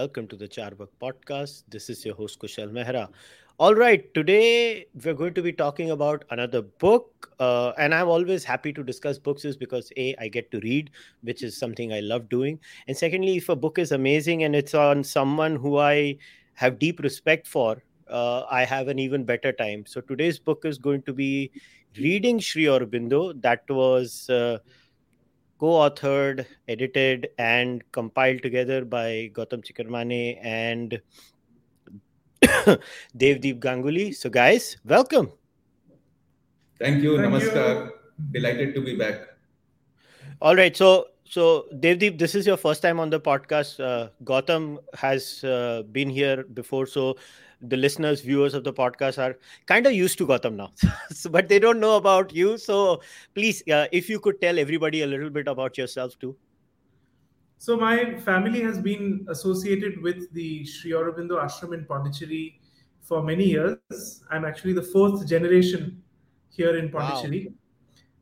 Welcome to the Carvaka podcast. This is your host, Kushal Mehra. All right, today we're going to be talking about another book. Uh, and I'm always happy to discuss books, is because A, I get to read, which is something I love doing. And secondly, if a book is amazing and it's on someone who I have deep respect for, uh, I have an even better time. So today's book is going to be Reading Sri Aurobindo. That was. Uh, co-authored, edited, and compiled together by Gautam Chikermane and Devdip Ganguli. So, guys, welcome. Thank you. Thank Namaskar. You. Delighted to be back. All right. So, so Devdeep, this is your first time on the podcast. Uh, Gautam has uh, been here before, so the listeners, viewers of the podcast are kind of used to Gautam now, so, but they don't know about you. So please, uh, if you could tell everybody a little bit about yourself too. So my family has been associated with the Sri Aurobindo Ashram in Pondicherry for many years. I'm actually the fourth generation here in Pondicherry. Wow.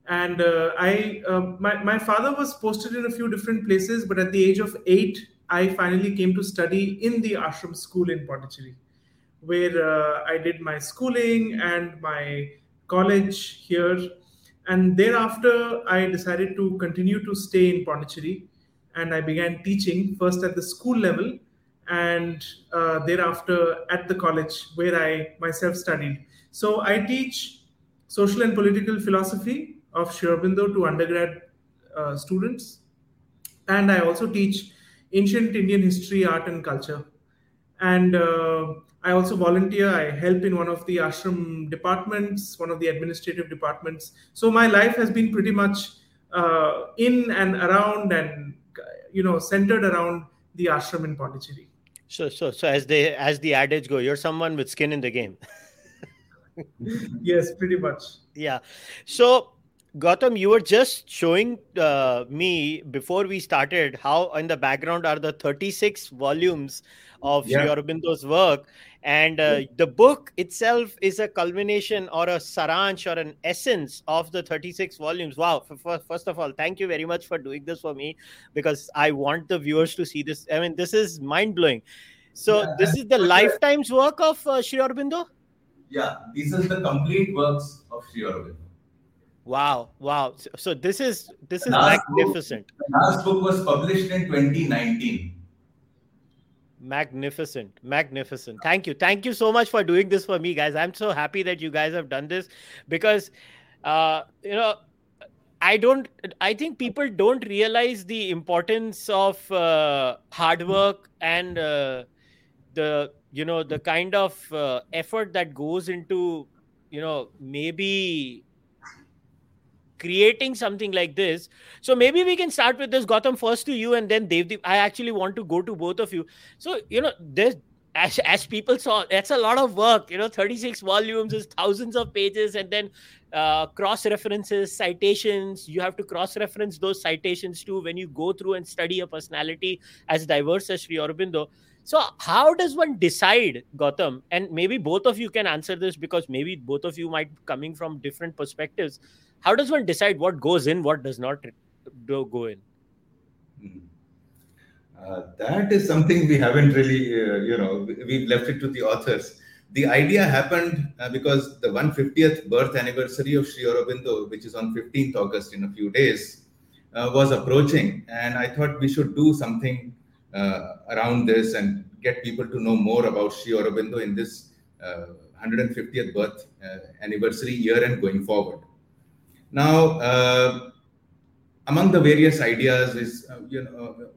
And uh, I, uh, my, my father was posted in a few different places, but at the age of eight, I finally came to study in the ashram school in Pondicherry where uh, I did my schooling and my college here. And thereafter, I decided to continue to stay in Pondicherry and I began teaching first at the school level and uh, thereafter at the college where I myself studied. So I teach social and political philosophy of Sri to undergrad uh, students. And I also teach ancient Indian history, art, and culture. And uh, I also volunteer. I help in one of the ashram departments, one of the administrative departments. So my life has been pretty much uh, in and around and you know centered around the ashram in Pondicherry. So, so, so as they as the adage go, you're someone with skin in the game. yes, pretty much. Yeah. So Gautam, you were just showing uh, me before we started how in the background are the 36 volumes of yeah. Sri Aurobindo's work. And uh, the book itself is a culmination or a saransh or an essence of the 36 volumes. Wow. First of all, thank you very much for doing this for me because I want the viewers to see this. I mean, this is mind blowing. So, yeah, this is the lifetime's work of uh, Sri Aurobindo? Yeah, this is the complete works of Sri Aurobindo. Wow, wow. So, so, this is this is last magnificent. Book, last book was published in 2019 magnificent magnificent thank you thank you so much for doing this for me guys i'm so happy that you guys have done this because uh you know i don't i think people don't realize the importance of uh, hard work and uh, the you know the kind of uh, effort that goes into you know maybe creating something like this. So maybe we can start with this Gautam first to you and then Devdip. I actually want to go to both of you. So, you know, there's as, as people saw, that's a lot of work. You know, 36 volumes is thousands of pages, and then uh, cross references, citations. You have to cross reference those citations too when you go through and study a personality as diverse as Sri Aurobindo. So, how does one decide, Gautam? And maybe both of you can answer this because maybe both of you might coming from different perspectives how does one decide what goes in what does not go in hmm. uh, that is something we haven't really uh, you know we've left it to the authors the idea happened uh, because the 150th birth anniversary of Sri Aurobindo, which is on 15th August in a few days, uh, was approaching. And I thought we should do something uh, around this and get people to know more about Sri Aurobindo in this 150th uh, birth anniversary year and going forward. Now, uh, among the various ideas is, uh, you know,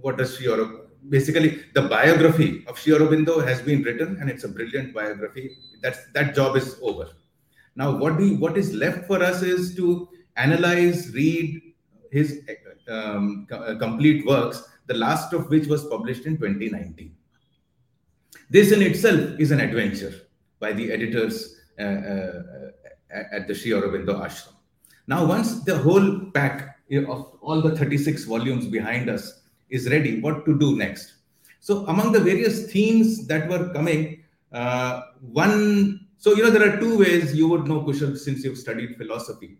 what does basically the biography of Sri Aurobindo has been written and it's a brilliant biography. That's, that job is over. Now, what we what is left for us is to analyze, read his um, uh, complete works, the last of which was published in 2019. This in itself is an adventure by the editors uh, uh, at the Sri Aurobindo Ashram. Now, once the whole pack of all the 36 volumes behind us is ready, what to do next? So, among the various themes that were coming, uh, one, so you know, there are two ways you would know, Kushal, since you've studied philosophy.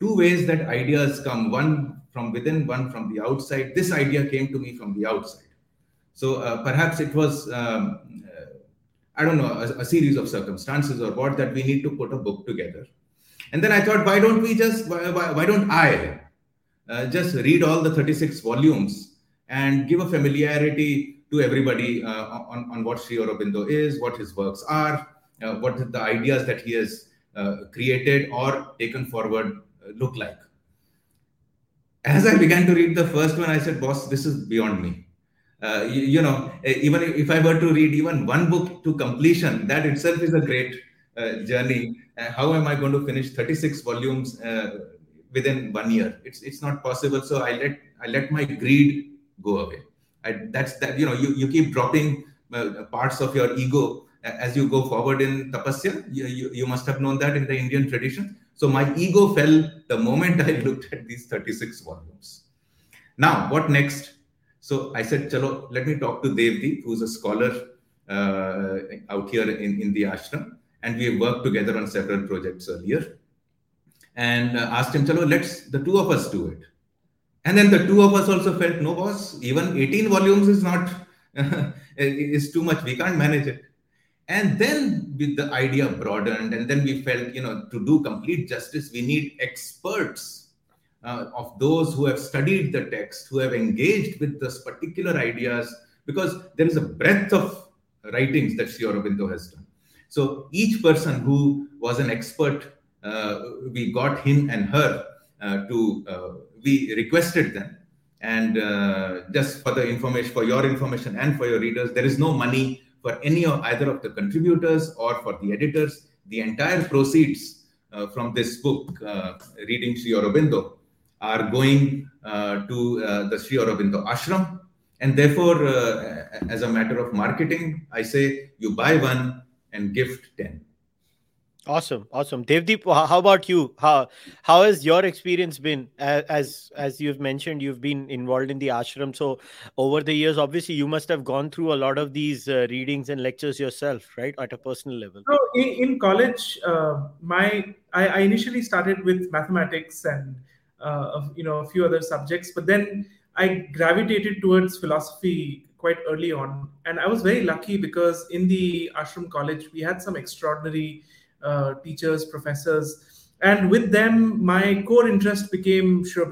Two ways that ideas come one from within, one from the outside. This idea came to me from the outside. So uh, perhaps it was, um, uh, I don't know, a, a, series of circumstances or what that we need to put a book together. And then I thought, why don't we just, why, why, why don't I uh, just read all the 36 volumes and give a familiarity to everybody uh, on, on what Sri Aurobindo is, what his works are, uh, what the ideas that he has uh, created or taken forward look like. As I began to read the first one, I said, boss, this is beyond me. Uh, you, you, know, even if I were to read even one book to completion, that itself is a great uh, journey. Uh, how am I going to finish 36 volumes within one year? It's it's not possible. So I let I let my greed go away. I, that's that. You know, you, you keep dropping parts of your ego as you go forward in tapasya. You, you, you must have known that in the Indian tradition. So my ego fell the moment I looked at these 36 volumes. Now, what next? So I said, Chalo, let me talk to Devdip, who's a scholar uh, out here in, in the ashram. And we worked together on several projects earlier. And uh, asked him, Chalo, let's the two of us do it. And then the two of us also felt, no, boss, even 18 volumes is not, is too much. We can't manage it. And then with the idea broadened, and then we felt, you know, to do complete justice, we need experts uh, of those who have studied the text, who have engaged with those particular ideas, because there is a breadth of writings that Sri Aurobindo has done. So each person who was an expert, uh, we got him and her uh, to, uh, we requested them. And uh, just for the information, for your information and for your readers, there is no money for any or either of the contributors or for the editors. The entire proceeds uh, from this book, Reading Sri Aurobindo, are going uh, to uh, the Sri Aurobindo ashram. And therefore, uh, as a matter of marketing, I say you buy one and gift 10. Awesome, awesome. Devdip, how about you? How how has your experience been? As as you've mentioned, you've been involved in the ashram. So over the years, obviously, you must have gone through a lot of these uh, readings and lectures yourself, right, at a personal level. So in, in college, uh, my I, I, initially started with mathematics and uh, you know a few other subjects but then i gravitated towards philosophy quite early on. And i was very lucky because in the ashram college we had some extraordinary uh, teachers professors. And with them my core interest became Sri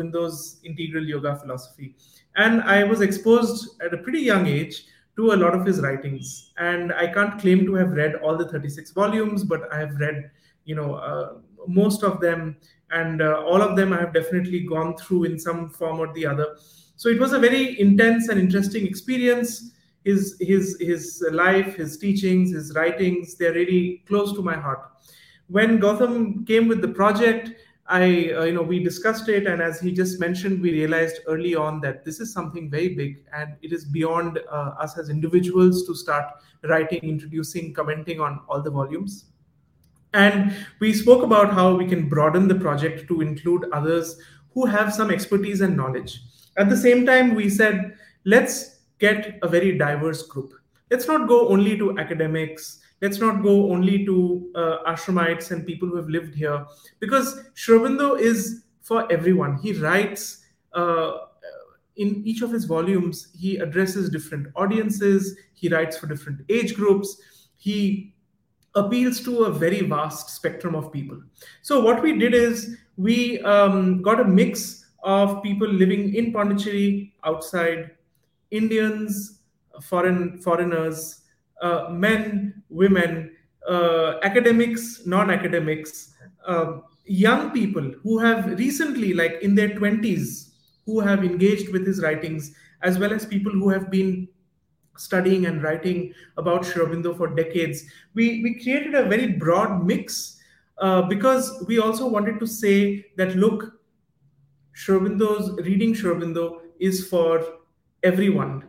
integral yoga philosophy. And i was exposed at a pretty young age to a lot of his writings. And i can't claim to have read all the 36 volumes but i have read you know uh, most of them. And uh, all of them I have definitely gone through in some form or the other. So it was a very intense and interesting experience. His his his life, his teachings, his writings, they're really close to my heart. When Gautam came with the project, I uh, you know we discussed it, and as he just mentioned, we realized early on that this is something very big, and it is beyond uh, us as individuals to start writing, introducing, commenting on all the volumes and we spoke about how we can broaden the project to include others who have some expertise and knowledge. At the same time, we said, let's get a very diverse group. Let's not go only to academics. Let's not go only to uh, ashramites and people who have lived here, because Sri Aurobindo is for everyone. He writes uh, in each of his volumes, he addresses different audiences, he writes for different age groups, he appeals to a very vast spectrum of people. So what we did is we um, got a mix of people living in Pondicherry, outside, Indians, foreign foreigners, uh, men, women, uh, academics, non-academics, uh, young people who have recently, like in their 20s, who have engaged with his writings, as well as people who have been studying and writing about Sri Aurobindo for decades, we, we created a very broad mix uh, because we also wanted to say that look, Sri reading Sri is for everyone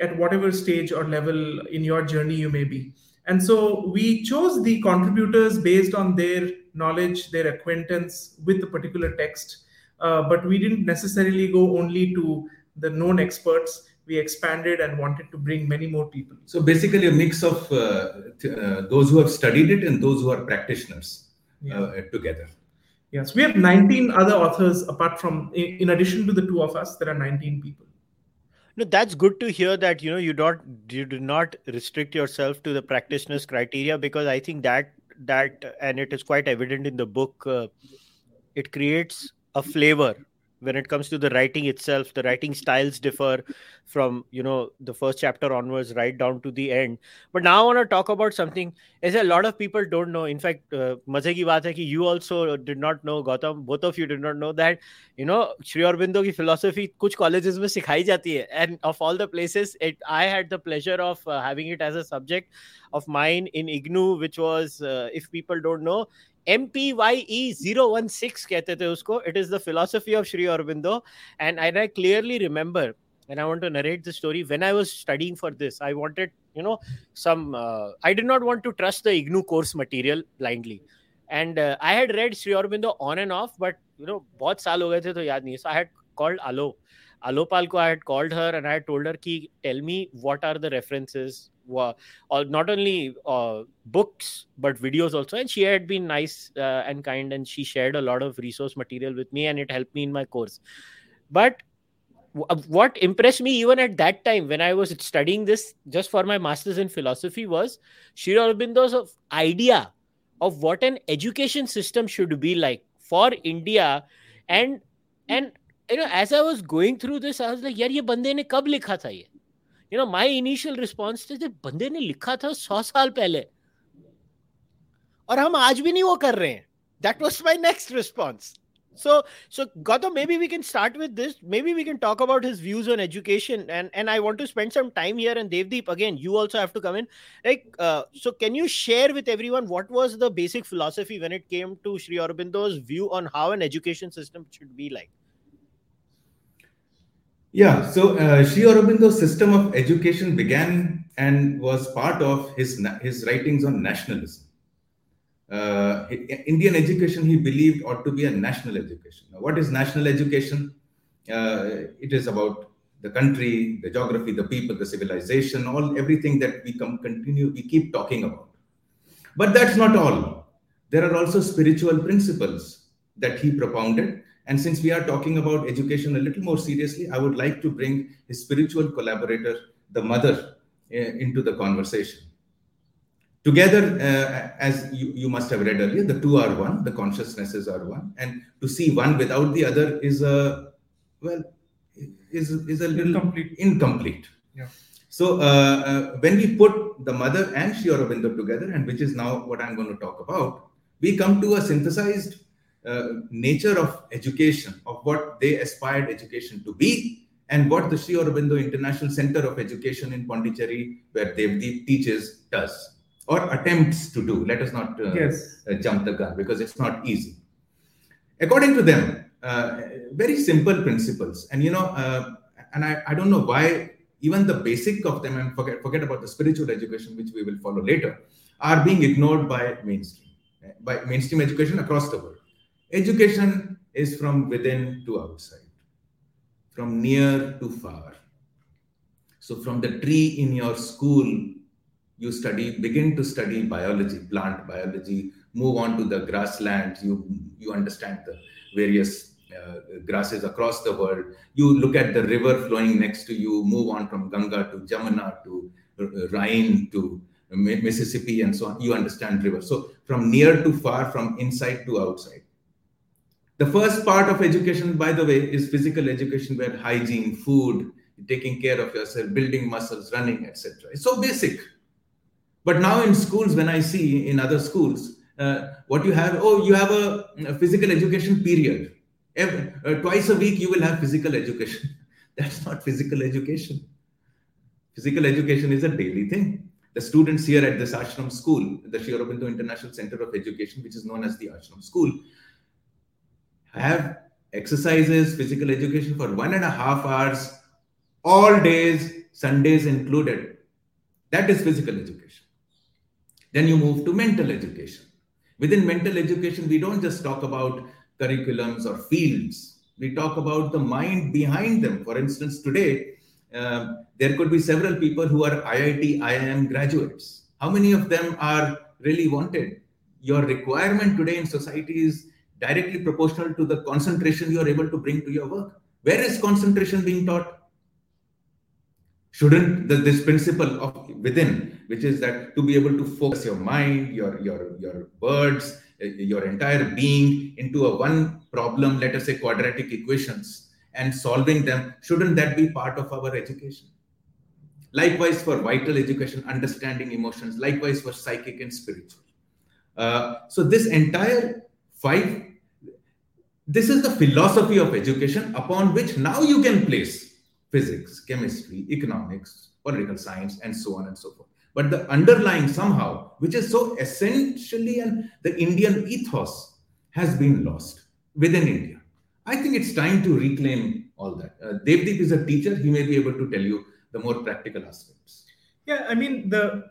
at whatever stage or level in your journey you may be. And so we chose the contributors based on their knowledge, their acquaintance with the particular text. Uh, but we didn't necessarily go only to the known experts we expanded and wanted to bring many more people. So basically, a mix of uh, uh, those who have studied it and those who are practitioners yeah. uh, together. Yes, we have 19 other authors apart from, in addition to the two of us, there are 19 people. no, that's good to hear that you know you don't you do not restrict yourself to the practitioner's criteria because I think that that and it is quite evident in the book. Uh, it creates a flavor when it comes to the writing itself the writing styles differ from you know the first chapter onwards right down to the end. But now i want to talk about something as a lot of people don't know. In fact uh, maze ki baat hai ki you also did not know gautam both of you did not know that you know Sri Aurobindo ki philosophy kuch colleges mein sikhai jati hai and of all the places it i had the pleasure of uh, having it as a subject of mine in ignou which was uh, if people don't know M P Y zero one six कहते थे उसको. It is the philosophy of Shri Aurobindo and I I clearly remember and I want to narrate the story when I was studying for this I wanted you know some I did not want to trust the IGNOU course material blindly and I had read Shri Aurobindo on and off but you know बहुत साल हो गए थे तो याद नहीं so I had called अलो Alopal ko I had called her and I had told her ki tell me what are the references, uh, not only uh, books but videos also. And she had been nice uh, and kind and she shared a lot of resource material with me and it helped me in my course. But uh, what impressed me even at that time when i was studying this just for my masters in philosophy was Sri Aurobindo's idea of what an education system should be like for india and and you know as i was going through this i was like yaar ye bande ne kab likha tha ye you know my initial response to the bande ne likha tha 100 saal pehle और हम aaj bhi नहीं wo कर रहे हैं that was my So, so Gato, maybe we can start with this. Maybe we can talk about his views on education, and and I want to spend some time here. And Devdip, again, you also have to come in. Like, uh, so can you share with everyone what was the basic philosophy when it came to Sri Aurobindo's view on how an education system should be like? Yeah, so uh, Sri Aurobindo's system of education began and was part of his, his writings on nationalism. Uh, Indian education, he believed, ought to be a national education. Now, what is national education? Uh, it is about the country, the geography, the people, the civilization, all everything that we come continue, we keep talking about. But that's not all. There are also spiritual principles that he propounded and since we are talking about education a little more seriously, I would like to bring his spiritual collaborator, the mother, uh, into the conversation. Together, uh, as you, you must have read earlier, the two are one, the consciousnesses are one. And to see one without the other is a, well, is, is a little incomplete. incomplete. Yeah. So uh, uh, when we put the mother and Sri Aurobindo together, and which is now what I'm going to talk about, we come to a synthesized nature of education, of what they aspired education to be, and what the Sri Aurobindo International Center of Education in Pondicherry, where Devdip teaches, does or attempts to do. Let us not uh, yes. uh, jump the gun because it's not easy. According to them, uh, very simple principles, and you know, uh, and I, I don't know why even the basic of them, and forget forget about the spiritual education, which we will follow later, are being ignored by mainstream, by mainstream education across the world. Education is from within to outside, from near to far. So, from the tree in your school, you study, begin to study biology, plant biology, move on to the grasslands, you, you understand the various uh, grasses across the world. You look at the river flowing next to you, move on from Ganga to Jamuna to Rhine to Mississippi and so on. You understand river. So from near to far, from inside to outside. The first part of education, by the way, is physical education where hygiene, food, taking care of yourself, building muscles, running, etc. It's so basic. But now in schools, when I see in other schools, uh, what you have, oh, you have a, a physical education period. Every, uh, twice a week, you will have physical education. That's not physical education. Physical education is a daily thing. The students here at this ashram school, the Sri Aurobindo International Center of Education, which is known as the ashram school, have exercises, physical education for one and a half hours, all days, Sundays included. That is physical education. Then you move to mental education. Within mental education, we don't just talk about curriculums or fields. We talk about the mind behind them. For instance, today, uh, there could be several people who are IIT, IIM graduates. How many of them are really wanted? Your requirement today in society is directly proportional to the concentration you are able to bring to your work. Where is concentration being taught? shouldn't the, this principle of within which is that to be able to focus your mind your your your words uh, your entire being into a one problem let us say quadratic equations and solving them shouldn't that be part of our education likewise for vital education understanding emotions likewise for psychic and spiritual uh, so this entire five this is the philosophy of education upon which now you can place physics, chemistry, economics, political science, and so on and so forth. But the underlying somehow, which is so essentially and the Indian ethos has been lost within India. I think it's time to reclaim all that. Uh, Devdip is a teacher. He may be able to tell you the more practical aspects. Yeah, I mean, the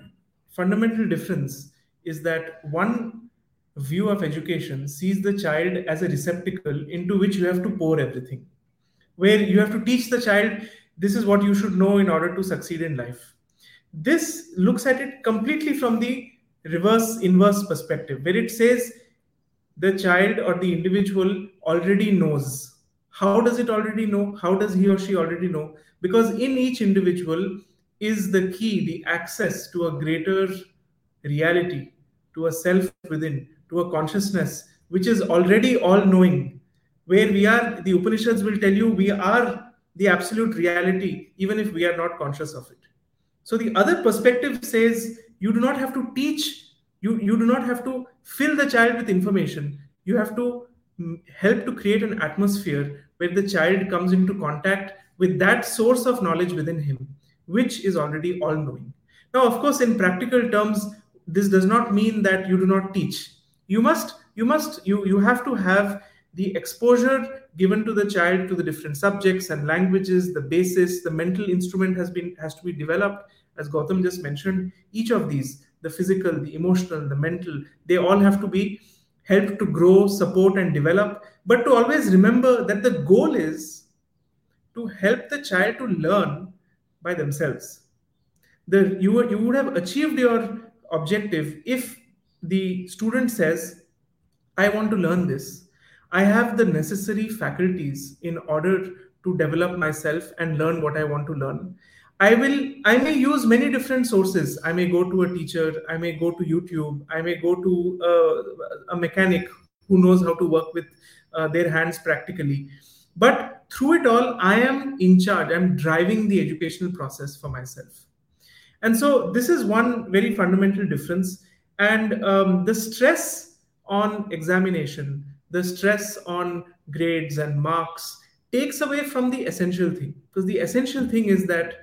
fundamental difference is that one view of education sees the child as a receptacle into which you have to pour everything. Where you have to teach the child this is what you should know in order to succeed in life. This looks at it completely from the reverse inverse perspective where it says the child or the individual already knows. How does it already know? How does he or she already know? Because in each individual is the key the access to a greater reality to a self within to a consciousness which is already all knowing where we are the upanishads will tell you we are the absolute reality even if we are not conscious of it. So the other perspective says you do not have to teach you you do not have to fill the child with information. You have to mm, help to create an atmosphere where the child comes into contact with that source of knowledge within him which is already all knowing now of course in practical terms this does not mean that you do not teach you must you must you you have to have the exposure given to the child to the different subjects and languages the basis the mental instrument has been has to be developed as gautam just mentioned each of these the physical the emotional the mental they all have to be helped to grow support and develop. But to always remember that the goal is to help the child to learn by themselves. The you, you would have achieved your objective if the student says, I want to learn this. I have the necessary faculties in order to develop myself and learn what I want to learn. I will, I may use many different sources. I may go to a teacher, I may go to YouTube, I may go to a mechanic who knows how to work with uh, their hands practically. But through it all, I am in charge. I'm driving the educational process for myself. And so, this is one very fundamental difference and um, the stress on examination, the stress on grades and marks takes away from the essential thing. Because the essential thing is that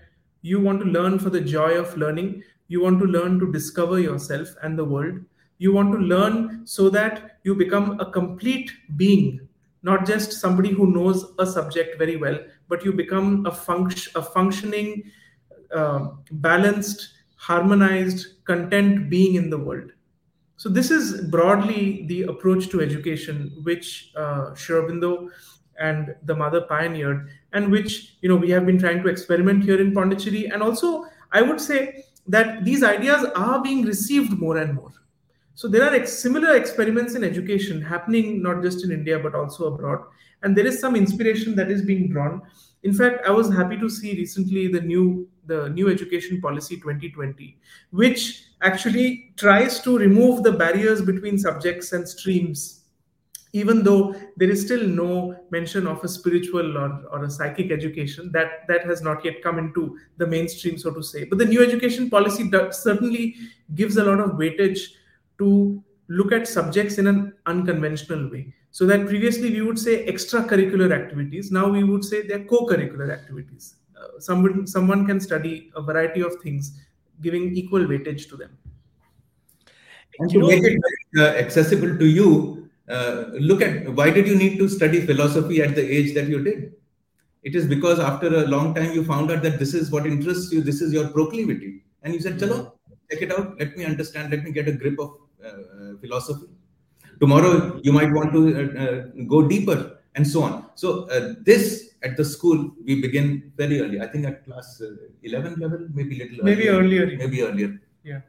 you want to learn for the joy of learning, you want to learn to discover yourself and the world. You want to learn so that you become a complete being, not just somebody who knows a subject very well, but you become a, func- a functioning, uh, balanced, harmonized, content being in the world. So this is broadly the approach to education which uh, and the mother pioneered, and which you know we have been trying to experiment here in Pondicherry. And also, I would say that these ideas are being received more and more. So there are ex- similar experiments in education happening not just in India but also abroad, and there is some inspiration that is being drawn. In fact, I was happy to see recently the new the new education policy 2020 which actually tries to remove the barriers between subjects and streams even though there is still no mention of a spiritual or, or a psychic education that that has not yet come into the mainstream so to say. But the new education policy certainly gives a lot of weightage to look at subjects in an unconventional way so that previously we would say extracurricular activities now we would say they're co-curricular activities. Uh, someone someone can study a variety of things giving equal weightage to them. And to make it uh, accessible to you uh, look at why did you need to study philosophy at the age that you did? It is because after a long time you found out that this is what interests you this is your proclivity. And you said chalo check it out. Let me understand let me get a grip of uh, uh philosophy tomorrow you might want to uh, go deeper and so on so this at the school we begin very early. I think at class uh, 11 level, maybe little maybe earlier. earlier maybe earlier. Yeah,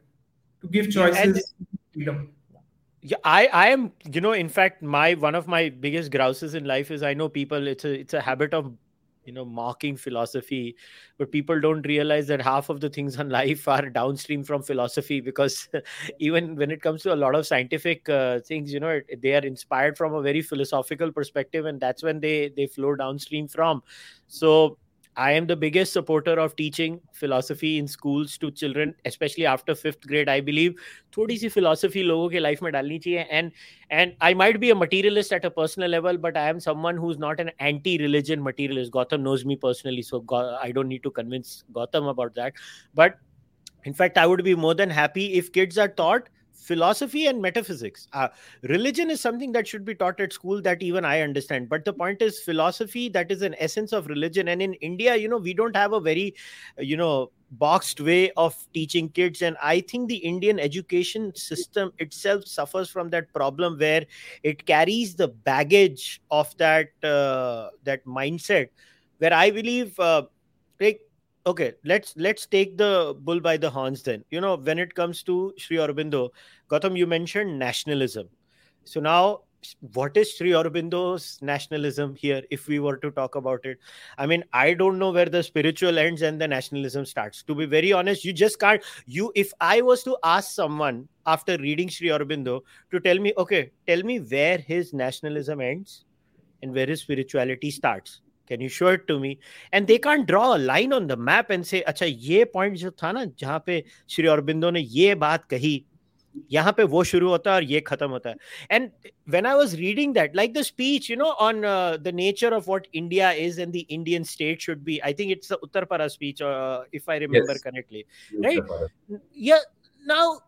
to give choices, freedom. Yeah, I, I am, you know, in fact, my one of my biggest grouses in life is I know people. It's a it's a habit of you know mocking philosophy but people don't realize that half of the things on life are downstream from philosophy because even when it comes to a lot of scientific uh, things you know they are inspired from a very philosophical perspective and that's when they they flow downstream from. So I am the biggest supporter of teaching philosophy in schools to children, especially after fifth grade. I believe थोड़ी सी philosophy लोगों के life में डालनी चाहिए and and I might be a materialist at a personal level, but I am someone who's not an anti-religion materialist. Gautam knows me personally, so I don't need to convince Gautam about that. But in fact, I would be more than happy if kids are taught philosophy and metaphysics. Uh, religion is something that should be taught at school that even I understand. But the point is, philosophy that is an essence of religion. And in India, you know, we don't have a very, you know, boxed way of teaching kids. And I think the Indian education system itself suffers from that problem where it carries the baggage of that uh, that mindset. Where I believe, uh, like okay let's let's take the bull by the horns then. You know when it comes to Sri Aurobindo Gautam you mentioned nationalism. So now what is Sri Aurobindo's nationalism here if we were to talk about it? I mean I don't know where the spiritual ends and the nationalism starts. To be very honest you just can't you if I was to ask someone after reading Sri Aurobindo to tell me okay tell me where his nationalism ends and where his spirituality starts can you show it to me and they can't draw a line on the map and say अच्छा ये point जो था ना जहाँ पे श्री अरबिंदो ने ये बात कही यहाँ पे वो शुरू होता है और ये खत्म होता है and when I was reading that, like the speech, you know, on uh, the nature of what India is and the Indian state should be, I think it's the Uttarpara speech, uh, if I remember yes. correctly, right? Yeah. Now,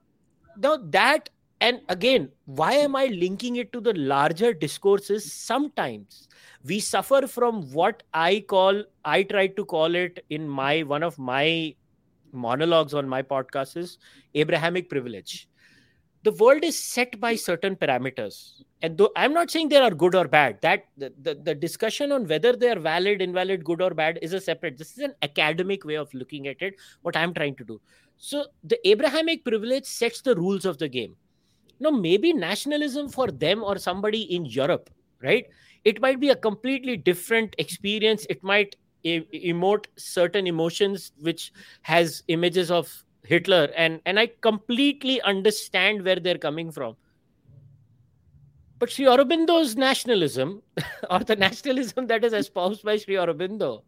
now that, and again, why am I linking it to the larger discourses? Sometimes we suffer from what i call i tried to call it in my one of my monologues on my podcast is abrahamic privilege. The world is set by certain parameters. And though i'm not saying they are good or bad. That the, the, the, discussion on whether they are valid invalid good or bad is a separate. This is an academic way of looking at it what i'm trying to do. So the abrahamic privilege sets the rules of the game. Now maybe nationalism for them or somebody in europe right it might be a completely different experience. It might emote certain emotions which has images of hitler and and i completely understand where they're coming from. But Sri Aurobindo's nationalism, or the nationalism that is espoused by Sri Aurobindo,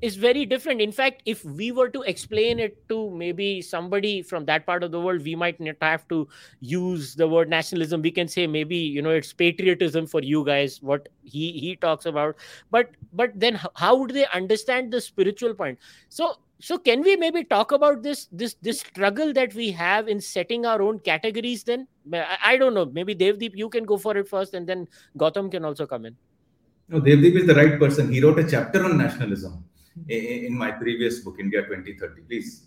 is very different. In fact, if we were to explain it to maybe somebody from that part of the world, we might not have to use the word nationalism. We can say maybe you know it's patriotism for you guys. What he he talks about, but but then how would they understand the spiritual point? So so can we maybe talk about this this this struggle that we have in setting our own categories? Then I, I don't know. Maybe Devdip, you can go for it first, and then Gautam can also come in. No, Devdip is the right person. He wrote a chapter on nationalism in my previous book, India 2030. Please.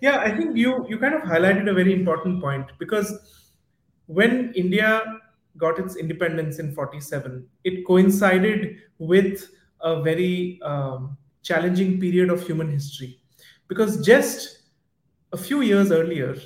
Yeah, I think you you kind of highlighted a very important point because when India got its independence in 47, it coincided with a very um, challenging period of human history because just a few years earlier,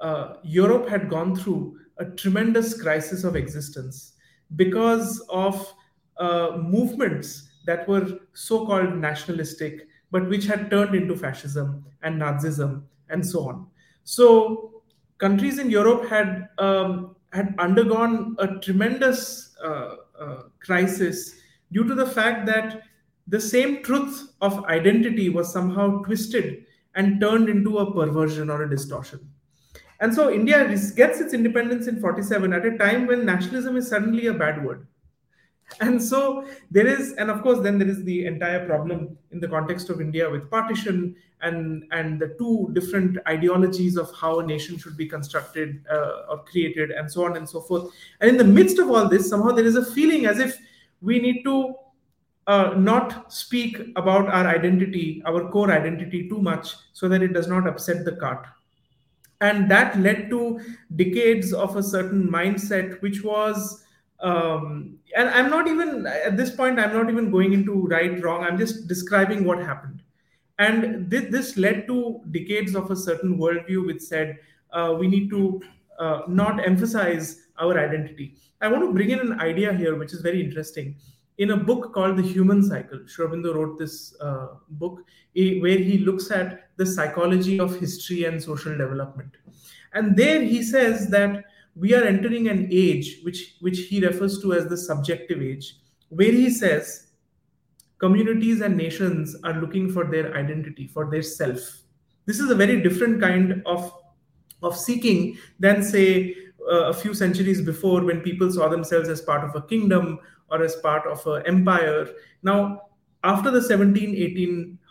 uh, Europe had gone through a tremendous crisis of existence because of uh, movements that were so called nationalistic, but which had turned into fascism and Nazism and so on. So, countries in Europe had, um, had undergone a tremendous uh, uh, crisis due to the fact that the same truth of identity was somehow twisted and turned into a perversion or a distortion. And so India gets its independence in 47 at a time when nationalism is suddenly a bad word and so there is and of course then there is the entire problem in the context of india with partition and and the two different ideologies of how a nation should be constructed uh, or created and so on and so forth. And in the midst of all this somehow there is a feeling as if we need to uh, not speak about our identity our core identity too much so that it does not upset the cart. And that led to decades of a certain mindset which was um, and i'm not even at this point i'm not even going into right wrong i'm just describing what happened and this, this led to decades of a certain worldview which said uh, we need to uh, not emphasize our identity i want to bring in an idea here which is very interesting in a book called The Human Cycle. Sri Aurobindo wrote this uh, book where he looks at the psychology of history and social development. And there he says that we are entering an age which, which he refers to as the subjective age, where he says communities and nations are looking for their identity, for their self. This is a very different kind of, of seeking than, say, uh, a few centuries before when people saw themselves as part of a kingdom or as part of an empire. Now, after the 17,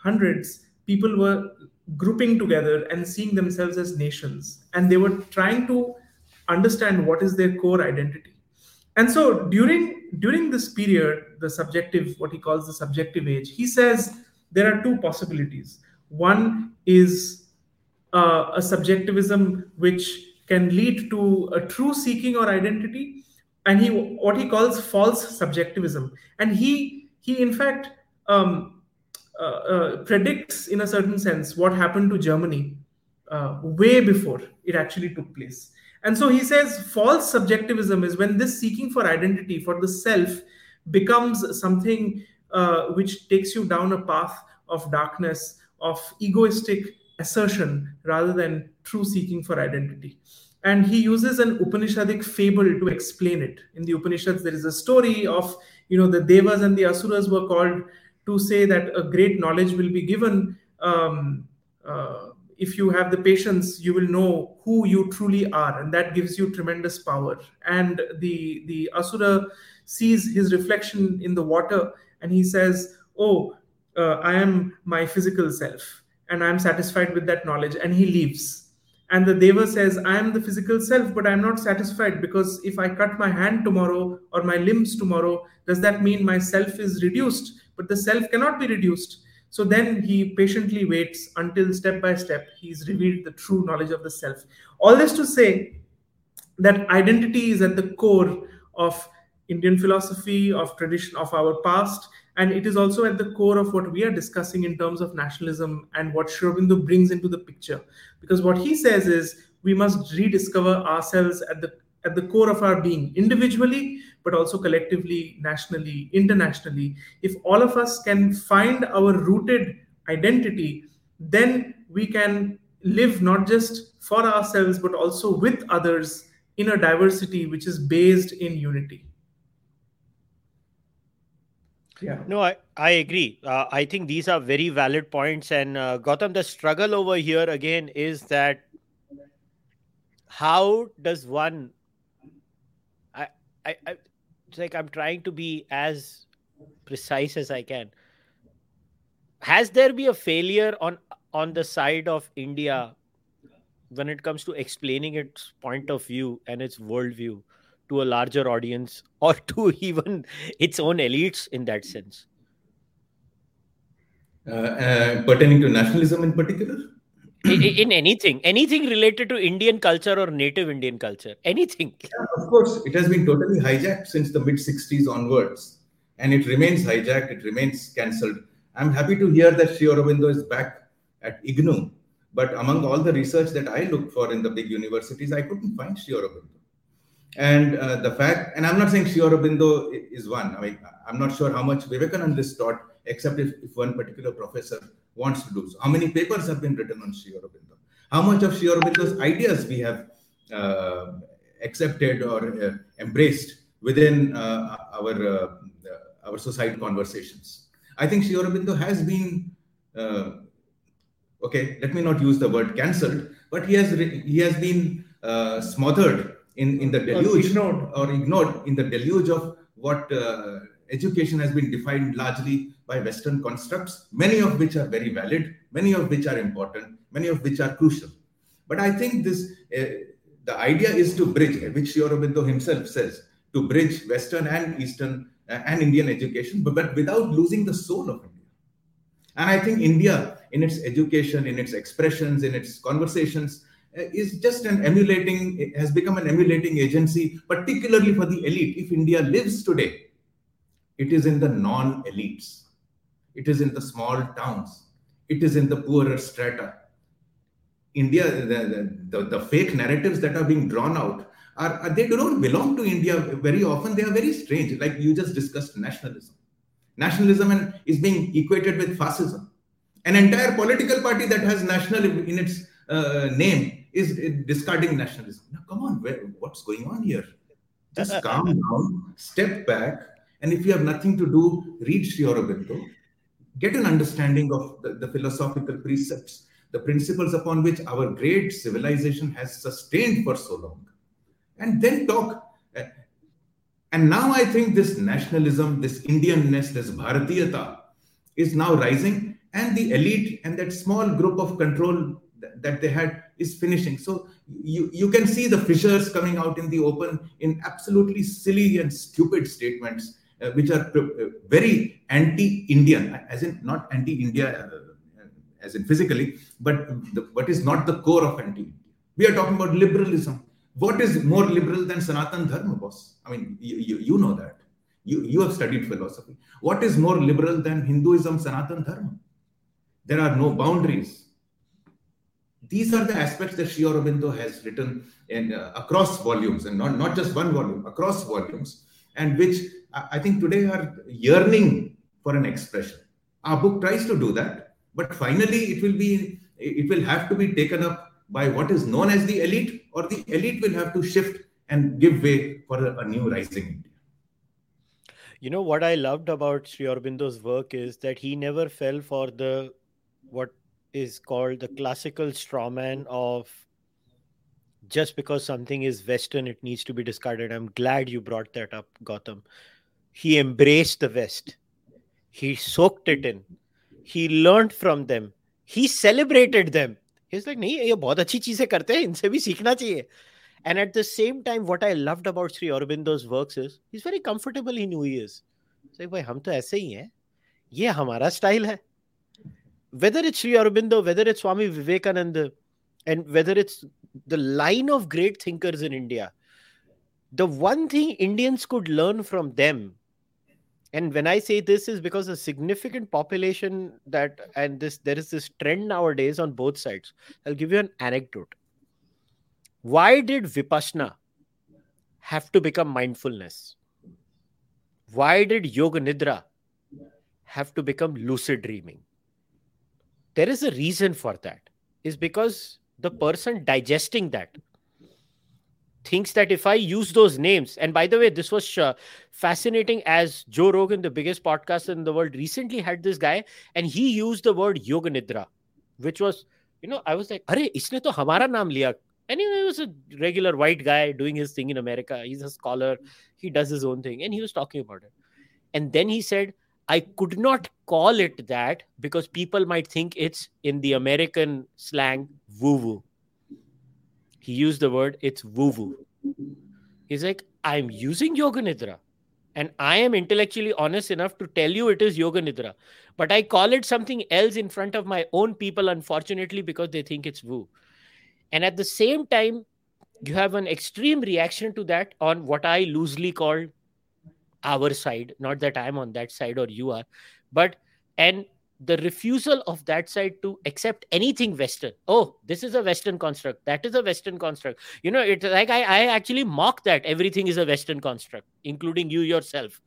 1800s, people were grouping together and seeing themselves as nations, and they were trying to understand what is their core identity. And so during during this period, the subjective, what he calls the subjective age, he says there are two possibilities. One is uh, a subjectivism which can lead to a true seeking or identity, and he what he calls false subjectivism. And he he in fact um, uh, uh, predicts in a certain sense what happened to Germany uh, way before it actually took place. And so he says false subjectivism is when this seeking for identity, for the self, becomes something uh, which takes you down a path of darkness, of egoistic assertion, rather than true seeking for identity. And he uses an Upanishadic fable to explain it. In the Upanishads, there is a story of, you know, the Devas and the Asuras were called to say that a great knowledge will be given um, uh, if you have the patience you will know who you truly are and that gives you tremendous power. And the the asura sees his reflection in the water and he says oh uh, i am my physical self and i'm satisfied with that knowledge and he leaves. And the deva says i am the physical self but i'm not satisfied because if i cut my hand tomorrow or my limbs tomorrow does that mean my self is reduced? But the self cannot be reduced so then he patiently waits until step by step he's revealed the true knowledge of the self. All this to say that identity is at the core of Indian philosophy, of tradition of our past, and it is also at the core of what we are discussing in terms of nationalism and what Sri brings into the picture. Because what he says is we must rediscover ourselves at the at the core of our being individually but also collectively nationally internationally. If all of us can find our rooted identity then we can live not just for ourselves but also with others in a diversity which is based in unity. Yeah. No i, I agree. Uh, i think these are very valid points and uh, gautam the struggle over here again is that how does one I, I it's like I'm trying to be as precise as I can. Has there been a failure on on the side of India when it comes to explaining its point of view and its worldview to a larger audience or to even its own elites in that sense? Uh, uh, pertaining to nationalism in particular? In, in, anything anything related to indian culture or native indian culture anything. Yeah, of course it has been totally hijacked since the mid 60s onwards and it remains hijacked it remains cancelled. I'm happy to hear that Sri Aurobindo is back at ignou but among all the research that i looked for in the big universities i couldn't find Sri Aurobindo and uh, the fact and i'm not saying Sri Aurobindo is one i mean i'm not sure how much vivekananda is taught except if, if one particular professor wants to do so. How many papers have been written on Sri Aurobindo? How much of Sri Aurobindo's ideas we have uh, accepted or uh, embraced within uh, our uh, our society conversations? I think Sri Aurobindo has been uh, okay. Let me not use the word cancelled, but he has he has been smothered in in the deluge or ignored, or ignored in the deluge of what education has been defined largely by Western constructs, many of which are very valid, many of which are important, many of which are crucial. But I think this, uh, the idea is to bridge, which Aurobindo himself says, to bridge Western and Eastern uh, and Indian education, but, but without losing the soul of India. And I think India, in its education, in its expressions, in its conversations, uh, is just an emulating, has become an emulating agency, particularly for the elite. If India lives today it is in the non elites, it is in the small towns, it is in the poorer strata. India, the, the, the, fake narratives that are being drawn out are, are they don't belong to India very often. They are very strange. Like you just discussed nationalism. nationalism and is being equated with fascism. An entire political party that has national in its uh, name is discarding nationalism. Now, come on, where, what's going on here? Just calm down, step back, and if you have nothing to do, read Sri Aurobindo, get an understanding of the, the philosophical precepts, the principles upon which our great civilization has sustained for so long, and then talk. And now I think this nationalism, this Indianness, this Bharatiyata is now rising, and the elite and that small group of control that they had is finishing. So you, you can see the fissures coming out in the open in absolutely silly and stupid statements, uh, which are uh, very anti-Indian, as in not anti-India, uh, as in physically, but the, what is not the core of anti-India. We are talking about liberalism. What is more liberal than Sanatan Dharma, boss? I mean, you, you, you know that. You, you have studied philosophy. What is more liberal than Hinduism, Sanatan Dharma? There are no boundaries these are the aspects that Sri Aurobindo has written in uh, across volumes and not, not just one volume, across volumes, and which I think today are yearning for an expression. Our book tries to do that, but finally it will be it will have to be taken up by what is known as the elite, or the elite will have to shift and give way for a, a new rising India. You know what I loved about Sri Aurobindo's work is that he never fell for the what is called the classical strawman of just because something is Western, it needs to be discarded. I'm glad you brought that up, Gautam. He embraced the West, he soaked it in, he learned from them, he celebrated them. He's like, नहीं ये बहुत अच्छी चीजें करते हैं इनसे भी सीखना चाहिए. And at the same time what i loved about sri aurobindo's works is he's very comfortable in who he is. So bhai hum to aise hi hain ye hamara style hai whether it's Sri Aurobindo, whether it's Swami Vivekananda, and whether it's the line of great thinkers in India, the one thing Indians could learn from them, and when I say this is because a significant population that and this there is this trend nowadays on both sides. I'll give you an anecdote. Why did Vipassana have to become mindfulness? Why did Yoga Nidra have to become lucid dreaming? There is a reason for that is because the person digesting that thinks that if I use those names, and by the way, this was uh, fascinating as Joe Rogan, the biggest podcast in the world, recently had this guy, and he used the word Yoga Nidra, which was, you know, I was like, Are, isne to hamara naam liya. Anyway, he was a regular white guy doing his thing in America. He's a scholar, he does his own thing, and he was talking about it. And then he said, I could not call it that because people might think it's in the American slang woo woo. He used the word it's woo woo. He's like, I'm using Yoga Nidra and I am intellectually honest enough to tell you it is Yoga Nidra, but I call it something else in front of my own people, unfortunately, because they think it's woo. And at the same time, you have an extreme reaction to that on what I loosely call our side not that i'm on that side or you are but and the refusal of that side to accept anything western. Oh this is a western construct. That is a western construct. You know it's like i, I actually mock that everything is a western construct including you yourself.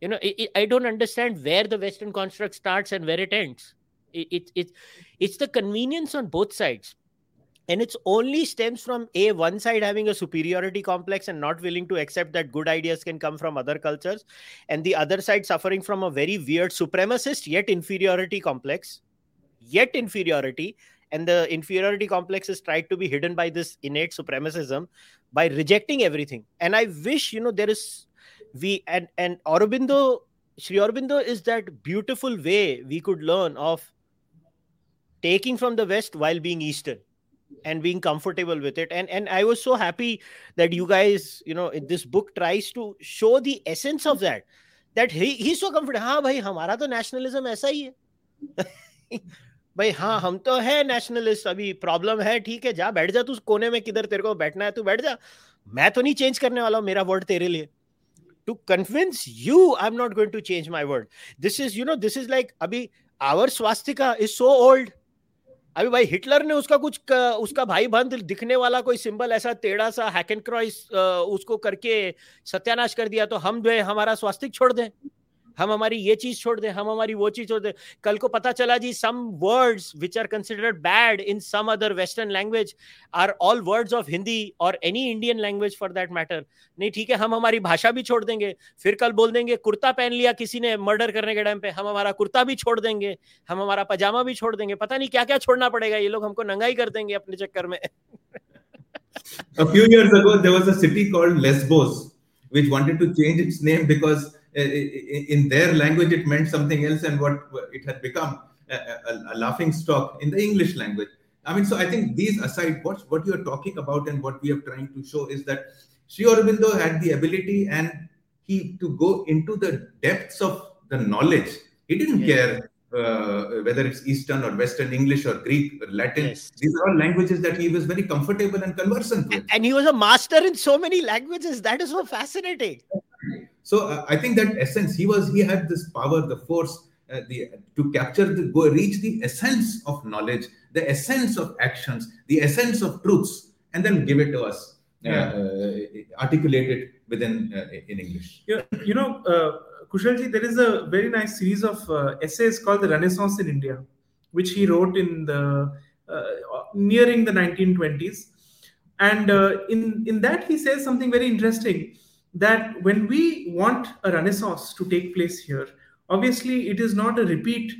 You know it, it, i don't understand where the western construct starts and where it ends. It, it, it it's the convenience on both sides and it's only stems from a one side having a superiority complex and not willing to accept that good ideas can come from other cultures and the other side suffering from a very weird supremacist yet inferiority complex yet inferiority and the inferiority complex is tried to be hidden by this innate supremacism by rejecting everything. And i wish you know there is we and and aurobindo Sri Aurobindo is that beautiful way we could learn of taking from the West while being Eastern and being comfortable with it and and i was so happy that you guys you know this book tries to show the essence of that that he he's so comfortable हाँ भाई हमारा तो nationalism ऐसा ही है भाई हाँ हम तो है नेशनलिस्ट अभी प्रॉब्लम है ठीक है जा बैठ जा तू कोने में किधर तेरे को बैठना है तू बैठ जा मैं तो नहीं चेंज करने वाला हूँ मेरा वर्ड तेरे लिए to convince you i'm not going to change my word this is you know this is like abhi our swastika is so old अभी भाई हिटलर ने उसका कुछ क, उसका भाई बंद दिखने वाला कोई सिंबल ऐसा टेढ़ा सा हैक एंड क्रॉइस उसको करके सत्यानाश कर दिया तो हम जो है हमारा स्वास्तिक छोड़ दें। हम हमारी ये चीज़ छोड़ दें, हम हमारी वो चीज़ छोड़ दें। कल को पता चला जी some words which are considered bad in some other western language are all words of Hindi और any Indian language for that matter नहीं, ठीक है, हम हमारी भाषा भी छोड़ देंगे, फिर कल बोल देंगे, कुर्ता पहन लिया किसी ने मर्डर करने के टाइम पे, हम हमारा कुर्ता भी छोड़ देंगे, हम हमारा पजामा भी छोड़ देंगे। पता नहीं क्या क्या छोड़ना पड़ेगा, ये लोग हमको नंगाई कर देंगे अपने चक्कर में। A few years ago, there was a city called lesbos, which wanted to change its name because in their language it meant something else and what it had become a, a, a, laughing stock in the english language i mean so i think these aside what what you're talking about and what we are trying to show is that Sri Aurobindo had the ability and he to go into the depths of the knowledge he didn't yeah. care uh, whether it's Eastern or Western English or Greek or Latin. Yes. These are all languages that he was very comfortable and conversant with. And he was a master in so many languages. That is so fascinating. So uh, I think that essence, he was, he had this power, the force, uh, the to capture the go reach the essence of knowledge, the essence of actions, the essence of truths, and then give it to us, uh, yeah. uh, articulate it within uh, in English. Yeah, you know, uh, Kushalji, there is a very nice series of essays called the Renaissance in India, which he wrote in the nearing the 1920s, and in in that he says something very interesting that when we want a renaissance to take place here, obviously it is not a repeat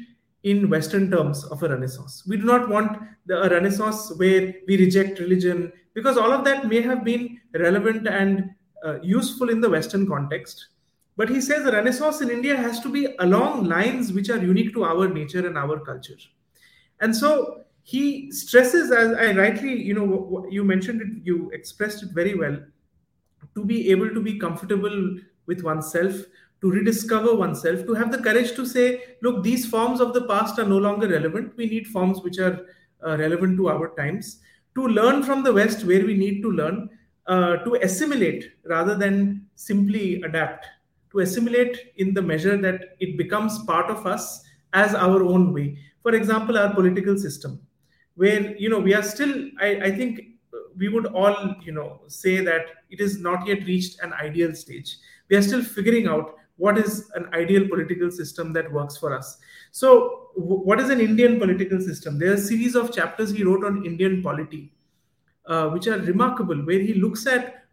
in Western terms of a renaissance. We do not want the, a renaissance where we reject religion because all of that may have been relevant and uh, useful in the Western context. But he says the renaissance in India has to be along lines which are unique to our nature and our culture. And so he stresses, as I rightly, you know, you mentioned it, you expressed it very well to be able to be comfortable with oneself, to rediscover oneself, to have the courage to say, look, these forms of the past are no longer relevant. We need forms which are uh, relevant to our times, to learn from the West where we need to learn, uh, to assimilate rather than simply adapt, to assimilate in the measure that it becomes part of us as our own way. For example, our political system, where you know we are still, I, I think we would all you know say that it is not yet reached an ideal stage. We are still figuring out what is an ideal political system that works for us. So w- what is an indian political system? There are a series of chapters he wrote on indian polity uh, which are remarkable where he looks at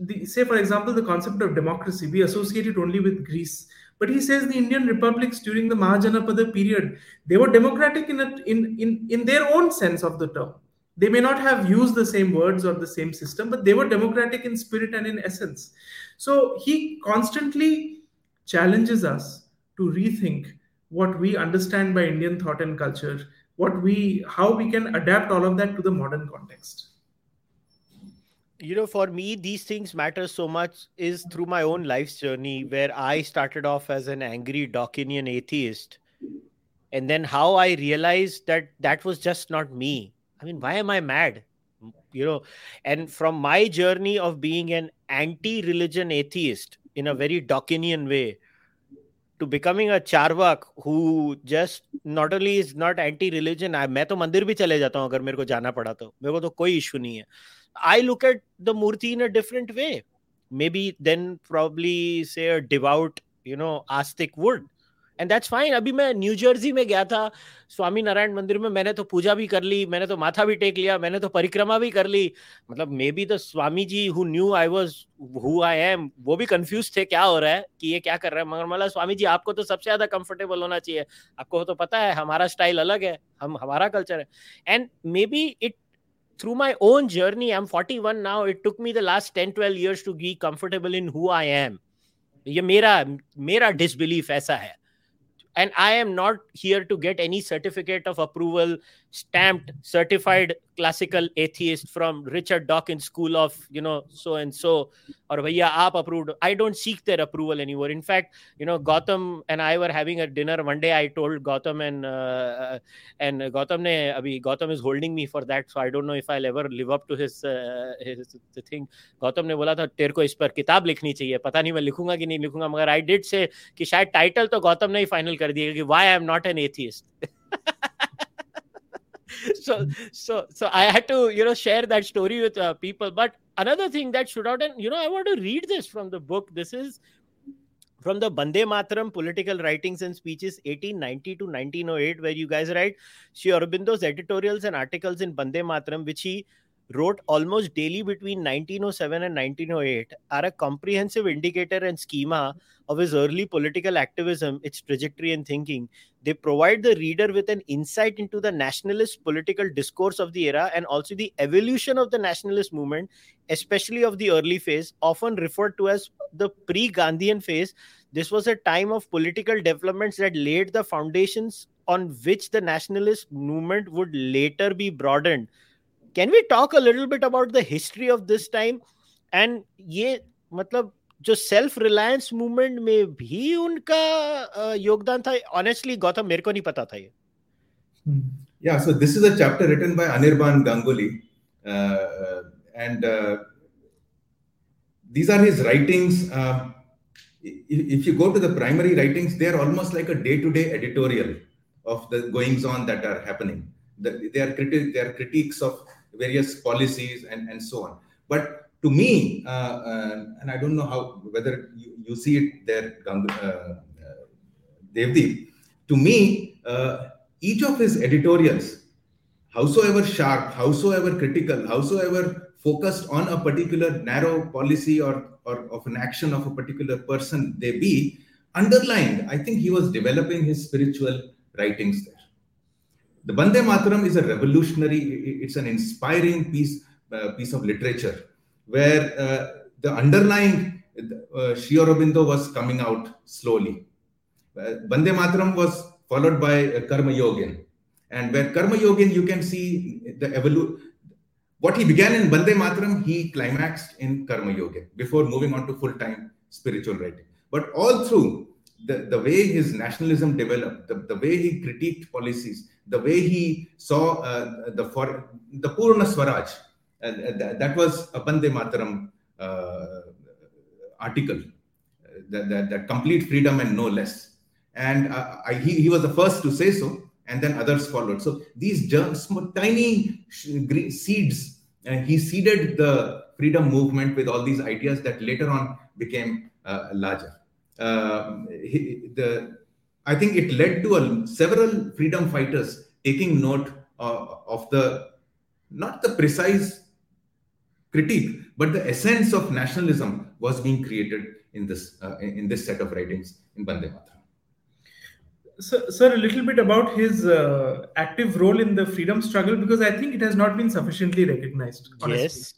the say for example the concept of democracy. We associate it only with greece. But he says the indian republics during the mahajanapada period they were democratic in, a, in, in, in their own sense of the term they may not have used the same words or the same system but they were democratic in spirit and in essence. So he constantly challenges us to rethink what we understand by indian thought and culture what we how we can adapt all of that to the modern context. You know for me these things matter so much is through my own life's journey where i started off as an angry dawkinian atheist. And then how i realized that that was just not me I mean, why am I mad? You know, and from my journey of being an anti religion atheist in a very Dawkinian way to becoming a charvak who just not only is not anti religion, मैं तो मंदिर भी चले जाता हूँ अगर मेरे को जाना पड़ा तो मेरे को तो कोई इशू नहीं है I look at the murti in a different way. Maybe then probably say a devout, you know, astic would. And that's fine अभी मैं न्यू जर्सी में गया था। स्वामी नारायण मंदिर में मैंने तो पूजा भी कर ली, मैंने तो माथा भी टेक लिया, मैंने तो परिक्रमा भी कर ली। मतलब maybe the Swami ji who knew I was who I am वो भी कंफ्यूज थे, क्या हो रहा है, कि ये क्या कर रहा है? मगर मतलब स्वामी जी आपको तो सबसे ज़्यादा कंफर्टेबल होना चाहिए। आपको तो पता है, हमारा स्टाइल अलग है, हम, हमारा कल्चर है। And maybe it through my own journey, i'm 41 now, it took me the last 10 12 years to be comfortable in who i am ये मेरा मेरा डिसबिलीफ ऐसा है। And i am not here to get any certificate of approval stamped certified classical atheist from richard dawkins school of you know so and so or bhaiya aap approved i don't seek their approval anymore in fact you know gautam and i were having a dinner one day i told gautam and uh, and gautam ne abhi gautam is holding me for that so i don't know if i'll ever live up to his uh, his the thing gautam ने बोला था तेरे को इस पर किताब लिखनी चाहिए पता नहीं मैं लिखूँगा कि नहीं लिखूँगा मगर आई डिड से कि शायद टाइटल तो गौतम ने ही फाइनल कर दिया कि why I am not an atheist so so so i had to you know share that story with uh, people. But another thing that stood out and you know i want to read this from the book. This is from the Bande Mataram political writings and speeches 1890 to 1908, where you guys write Sri Aurobindo's editorials and articles in Bande Mataram, which he wrote almost daily between 1907 and 1908, are a comprehensive indicator and schema of his early political activism, its trajectory and thinking. They provide the reader with an insight into the nationalist political discourse of the era and also the evolution of the nationalist movement, especially of the early phase, often referred to as the pre Gandhian phase. This was a time of political developments that laid the foundations on which the nationalist movement would later be broadened. Can we talk a little bit about the history of this time? And ये मतलब जो self reliance movement में भी उनका योगदान था honestly Gautam मेरे को नहीं पता था ये yeah so this is a chapter written by anirban ganguly uh, uh, and uh, these are his writings if, if, you go to the primary writings they are almost like a day-to-day editorial of the goings on that are happening the, they are criti- they are critiques of various policies and, and so on but to me, uh, uh, and I don't know how whether you, you see it there, uh, Devdip, to me, each of his editorials, howsoever sharp, howsoever critical, howsoever focused on a particular narrow policy or, or of an action of a particular person they be, underlined, I think he was developing his spiritual writings there. The Bande Mataram is a revolutionary, it's an inspiring piece, uh, piece of literature where uh, the underlying uh, Sri Aurobindo was coming out slowly. Uh, Bande Mataram was followed by uh, Karma Yogin. And where Karma Yogin, you can see the evolution. What he began in Bande Mataram, he climaxed in Karma Yogin before moving on to full time spiritual writing. But all through, the, the way his nationalism developed, the, the way he critiqued policies, the way he saw uh, the, for, the Purna Swaraj, that, that was a Bande Mataram uh, article, that, that, that, complete freedom and no less. And uh, I, he, he was the first to say so, and then others followed. So these germs, tiny seeds, and uh, he seeded the freedom movement with all these ideas that later on became uh, larger. Uh, he, the, I think it led to a, several freedom fighters taking note uh, of the not the precise critique, but the essence of nationalism was being created in this uh, in this set of writings in Bande Mataram. So, sir, a little bit about his uh, active role in the freedom struggle because I think it has not been sufficiently recognized. Honestly. Yes.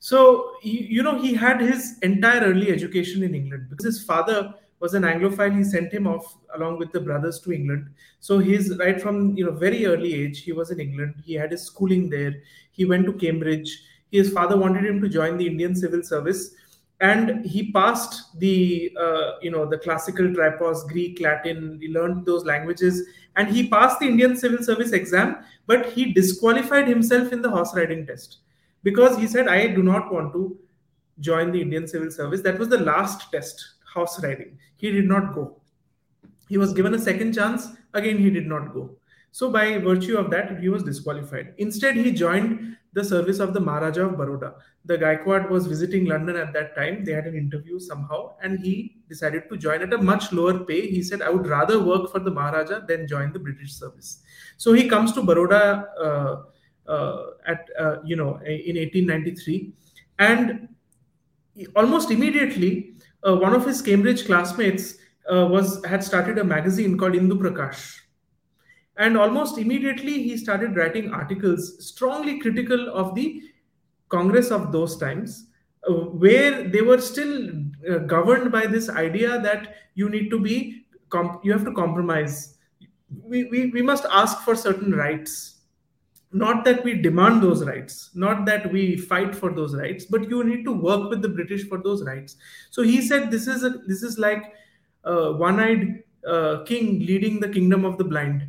So, you, know, he had his entire early education in England because his father was an Anglophile. He sent him off along with the brothers to England. So he's right from you know very early age. He was in England. He had his schooling there. He went to Cambridge his father wanted him to join the Indian civil service, and he passed the uh, you know the classical tripos, Greek, Latin. He learned those languages, and he passed the Indian civil service exam. But he disqualified himself in the horse riding test because he said, "I do not want to join the Indian civil service." That was the last test, horse riding. He did not go. He was given a second chance. Again, he did not go. So, by virtue of that, he was disqualified. Instead, he joined the service of the Maharaja of Baroda. The Gaikwad was visiting London at that time. They had an interview somehow, and he decided to join at a much lower pay. He said, I would rather work for the Maharaja than join the British service. So he comes to Baroda uh, at, uh, you know, in 1893. And almost immediately, uh, one of his Cambridge classmates uh, was had started a magazine called Indu Prakash and almost immediately, he started writing articles strongly critical of the Congress of those times, uh, where they were still uh, governed by this idea that you need to be, you have to compromise. We, we, we must ask for certain rights not that we demand those rights not that we fight for those rights but you need to work with the british for those rights. So he said this is a this is like one-eyed uh, king leading the kingdom of the blind.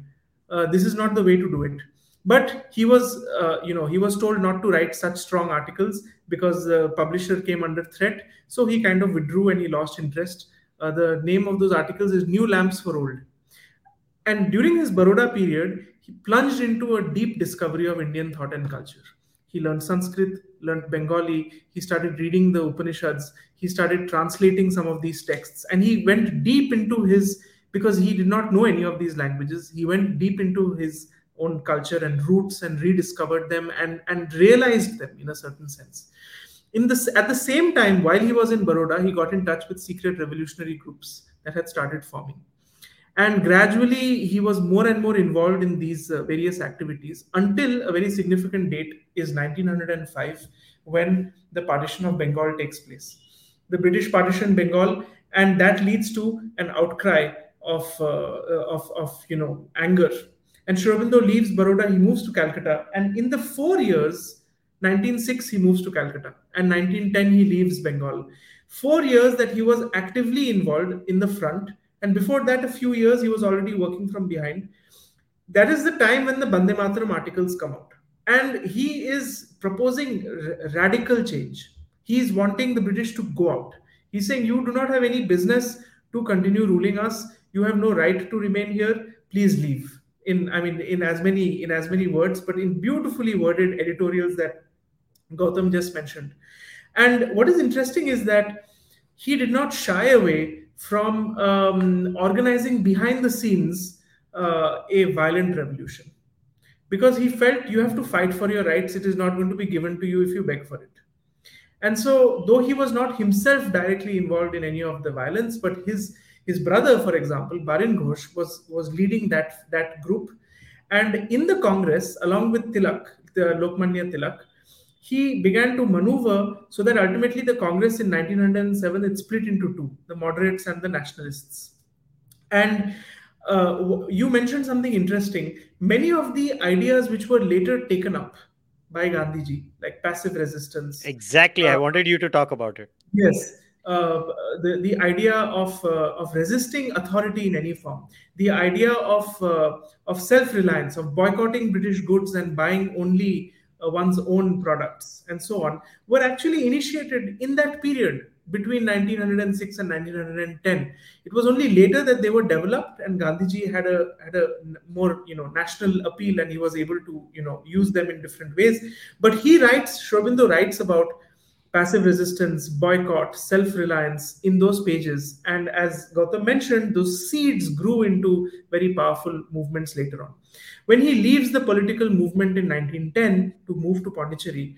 Uh, this is not the way to do it. But he was uh, you know he was told not to write such strong articles because the publisher came under threat. So he kind of withdrew and he lost interest. Uh, the name of those articles is new lamps for old. And during his baroda period he plunged into a deep discovery of indian thought and culture He learned Sanskrit, learned Bengali. He started reading the Upanishads. He started translating some of these texts, and he went deep into his because he did not know any of these languages. He went deep into his own culture and roots and rediscovered them and, and realized them in a certain sense. In this, at the same time, while he was in Baroda, he got in touch with secret revolutionary groups that had started forming. And gradually, he was more and more involved in these uh, various activities until a very significant date is 1905, when the partition of Bengal takes place. The British partition Bengal, and that leads to an outcry of, uh, of, of you know, anger and Sri leaves Baroda, he moves to Calcutta. And in the four years, 1906, he moves to Calcutta. And 1910, he leaves Bengal. Four years that he was actively involved in the front. And before that, a few years, he was already working from behind. That is the time when the Bande Mataram articles come out. And he is proposing r- radical change. He is wanting the British to go out. He's saying, You do not have any business to continue ruling us. You have no right to remain here. Please leave in i mean in as many in as many words but in beautifully worded editorials that gautam just mentioned and what is interesting is that he did not shy away from um, organizing behind the scenes uh, a violent revolution because he felt you have to fight for your rights it is not going to be given to you if you beg for it and so though he was not himself directly involved in any of the violence but his his brother, for example, Barin Ghosh, was, was leading that, that group. And in the Congress, along with Tilak, the Lokmanya Tilak, he began to maneuver so that ultimately the Congress in 1907 it split into two, the moderates and the nationalists. And uh, you mentioned something interesting. Many of the ideas which were later taken up by Gandhiji, like passive resistance. Exactly. Uh, I wanted you to talk about it. Yes. Uh, the, the idea of, uh, of resisting authority in any form, the idea of, uh, of self reliance, of boycotting British goods and buying only Uh, one's own products, and so on, were actually initiated in that period between 1906 and 1910 it was only later that they were developed and gandhiji had a had a more you know national appeal and he was able to you know use them in different ways but he writes Sri Aurobindo writes about passive resistance, boycott, self reliance in those pages. And as Gautam mentioned, those seeds grew into very powerful movements later on. When he leaves the political movement in 1910 to move to Pondicherry,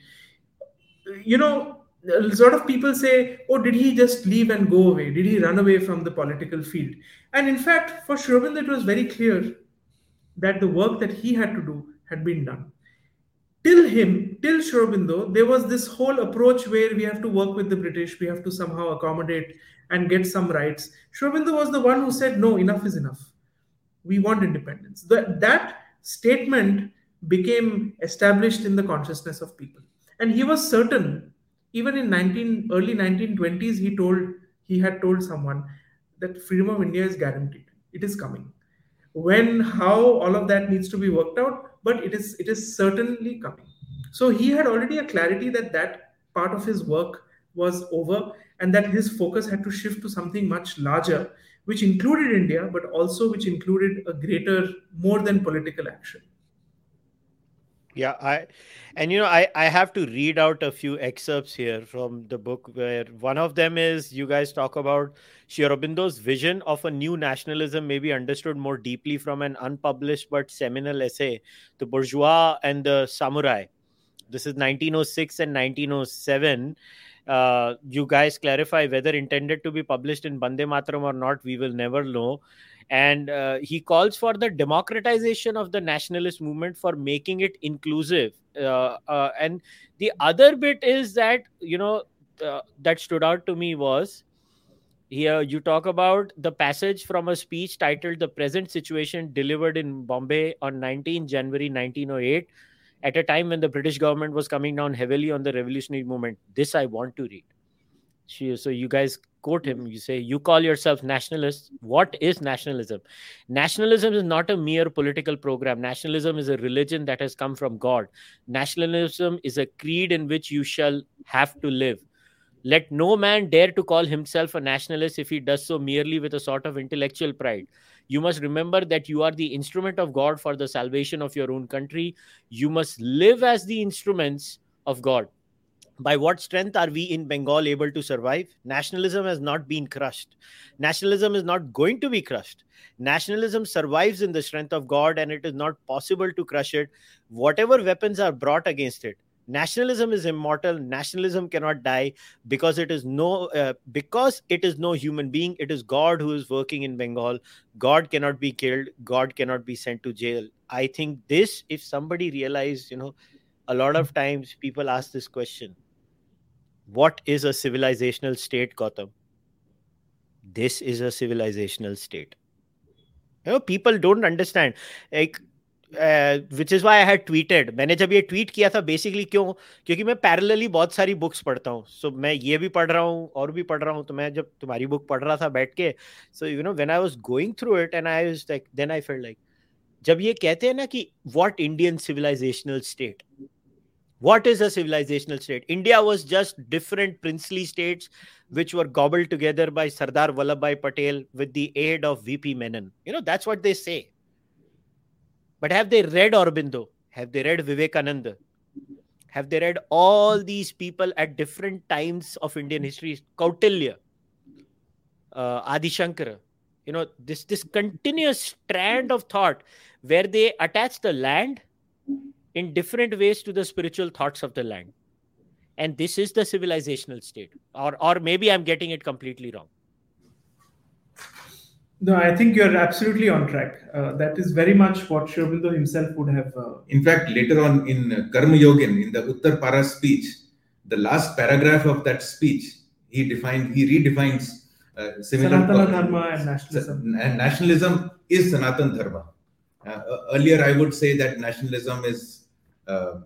you know, a lot of people say, oh, did he just leave and go away? Did he run away from the political field? And in fact, for Sri it was very clear that the work that he had to do had been done till him, till Sri Aurobindo, there was this whole approach where we have to work with the British, we have to somehow accommodate and get some rights. Sri was the one who said, no, enough is enough. We want independence. That, that statement became established in the consciousness of people. And he was certain, even in 19, early 1920s, he told he had told someone that freedom of India is guaranteed. It is coming. When, how, all of that needs to be worked out but it is it is certainly coming so he had already a clarity that that part of his work was over and that his focus had to shift to something much larger which included india but also which included a greater more than political action. Yeah i and you know i i have to read out a few excerpts here from the book where one of them is you guys talk about Sri Aurobindo's vision of a new nationalism may be understood more deeply from an unpublished but seminal essay the bourgeois and the samurai. This is 1906 and 1907 uh, you guys clarify whether intended to be published in Bande Mataram or not, we will never know. And uh, he calls for the democratization of the nationalist movement for making it inclusive. Uh, uh, and the other bit is that you know uh, that stood out to me was here you talk about the passage from a speech titled the present situation delivered in bombay on 19 january 1908 at a time when the british government was coming down heavily on the revolutionary movement this i want to read. So you guys quote him you say you call yourself nationalists what is nationalism? Nationalism is not a mere political program. Nationalism is a religion that has come from god. Nationalism is a creed in which you shall have to live. Let no man dare to call himself a nationalist if he does so merely with a sort of intellectual pride you must remember that you are the instrument of god for the salvation of your own country you must live as the instruments of God. By what strength are we in Bengal able to survive? Nationalism has not been crushed. Nationalism is not going to be crushed. Nationalism survives in the strength of God, and it is not possible to crush it. Whatever weapons are brought against it, nationalism is immortal. Nationalism cannot die because it is no uh, because it is no human being. It is god who is working in bengal. God cannot be killed. God cannot be sent to jail. I think this if somebody realized you know a lot of times people ask this question. What is a civilizational state gautam this is a civilizational state. You know people don't understand. Like which is why I had tweeted मैंने जब ये tweet किया था basically क्यों क्योंकि मैं parallelly बहुत सारी बुक्स पढ़ता हूँ सो so, मैं ये भी पढ़ रहा हूँ और भी पढ़ रहा हूँ तो मैं जब तुम्हारी बुक पढ़ रहा था बैठ के so you know when I was going through it and I was like then I felt like जब ये कहते हैं ना कि what Indian civilizational state what is a civilizational state india was just different princely states which were gobbled together by sardar vallabhbhai patel with the aid of vp menon you know that's what they say but have they read Aurobindo? Have they read Vivekananda? Have they read all these people at different times of Indian history? Kautilya, uh, Adi Shankara, you know, this, this continuous strand of thought where they attach the land in different ways to the spiritual thoughts of the land. And this is the civilizational state. Or, or maybe I'm getting it completely wrong. No, I think you're absolutely on track. Uh, that is very much what Sri himself would have. Uh... In fact, later on in uh, Karma Yogin, in the Uttarpara speech, the last paragraph of that speech, he defined, he redefines uh, similar. Sanatana Dharma and nationalism. And nationalism is Sanatan Dharma. Uh, earlier, I would say that nationalism is uh,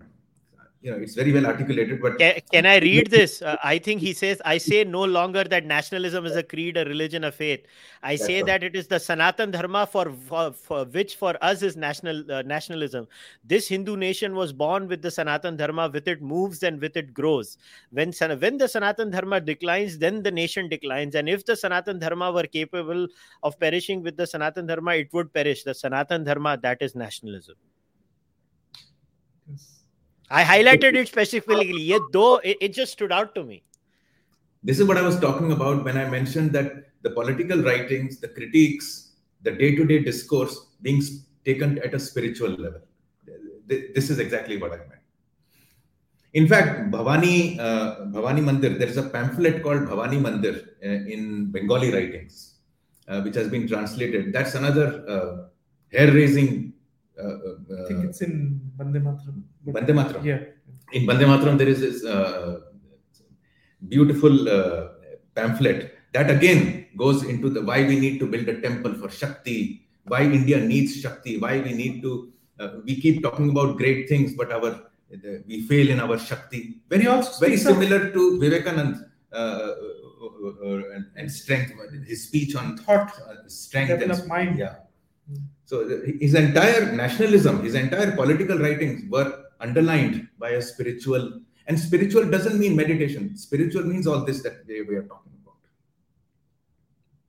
you know it's very well articulated but can, can i read this? Uh, i think he says i say no longer that nationalism is a creed a religion a faith. I say that it is the sanatan dharma for, for, for which for us is national uh, nationalism. This hindu nation was born with the sanatan dharma. With it moves and with it grows. When when the sanatan dharma declines then the nation declines. And if the sanatan dharma were capable of perishing with the sanatan dharma it would perish. The sanatan dharma that is nationalism. Yes I highlighted it specifically. Yet, though it, it just stood out to me. This is what I was talking about when I mentioned that the political writings, the critiques, the day-to-day discourse being taken at a spiritual level. This is exactly what I meant. In fact, Bhavani, uh, Bhavani Mandir, there is a pamphlet called Bhavani Mandir uh, in Bengali writings, uh, which has been translated. That's another uh, hair-raising uh, uh, I think it's in Bande Mataram. Bande Mataram. Yeah. In Bande Mataram, there is this uh, beautiful pamphlet that again goes into the why we need to build a temple for Shakti, why India needs Shakti, why we need to. we keep talking about great things, but our we fail in our Shakti. Very also very similar to Vivekanand. Uh, and, and, strength, his speech on thought, uh, strength, and mind. Yeah, so his entire nationalism, his entire political writings were underlined by a spiritual, and spiritual doesn't mean meditation. Spiritual means all this that we are talking about.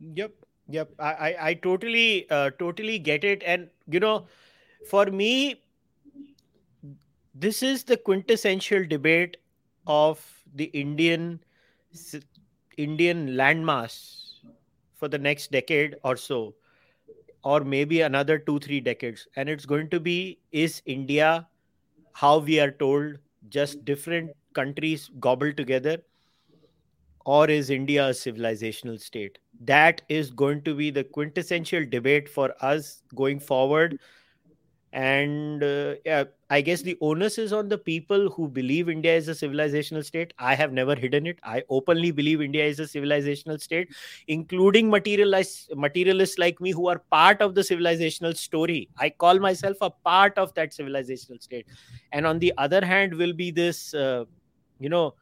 Yep, yep. I I, I totally uh, totally get it, and you know, for me, this is the quintessential debate of the Indian Indian landmass for the next decade or so or maybe another two, three decades. And it's going to be is India, how we are told, just different countries gobbled together? Or is India a civilizational state? That is going to be the quintessential debate for us going forward and uh, yeah, i guess the onus is on the people who believe india is a civilizational state. I have never hidden it. I openly believe india is a civilizational state including materialists materialists like me who are part of the civilizational story. I call myself a part of that civilizational state. And on the other hand will be this uh, you know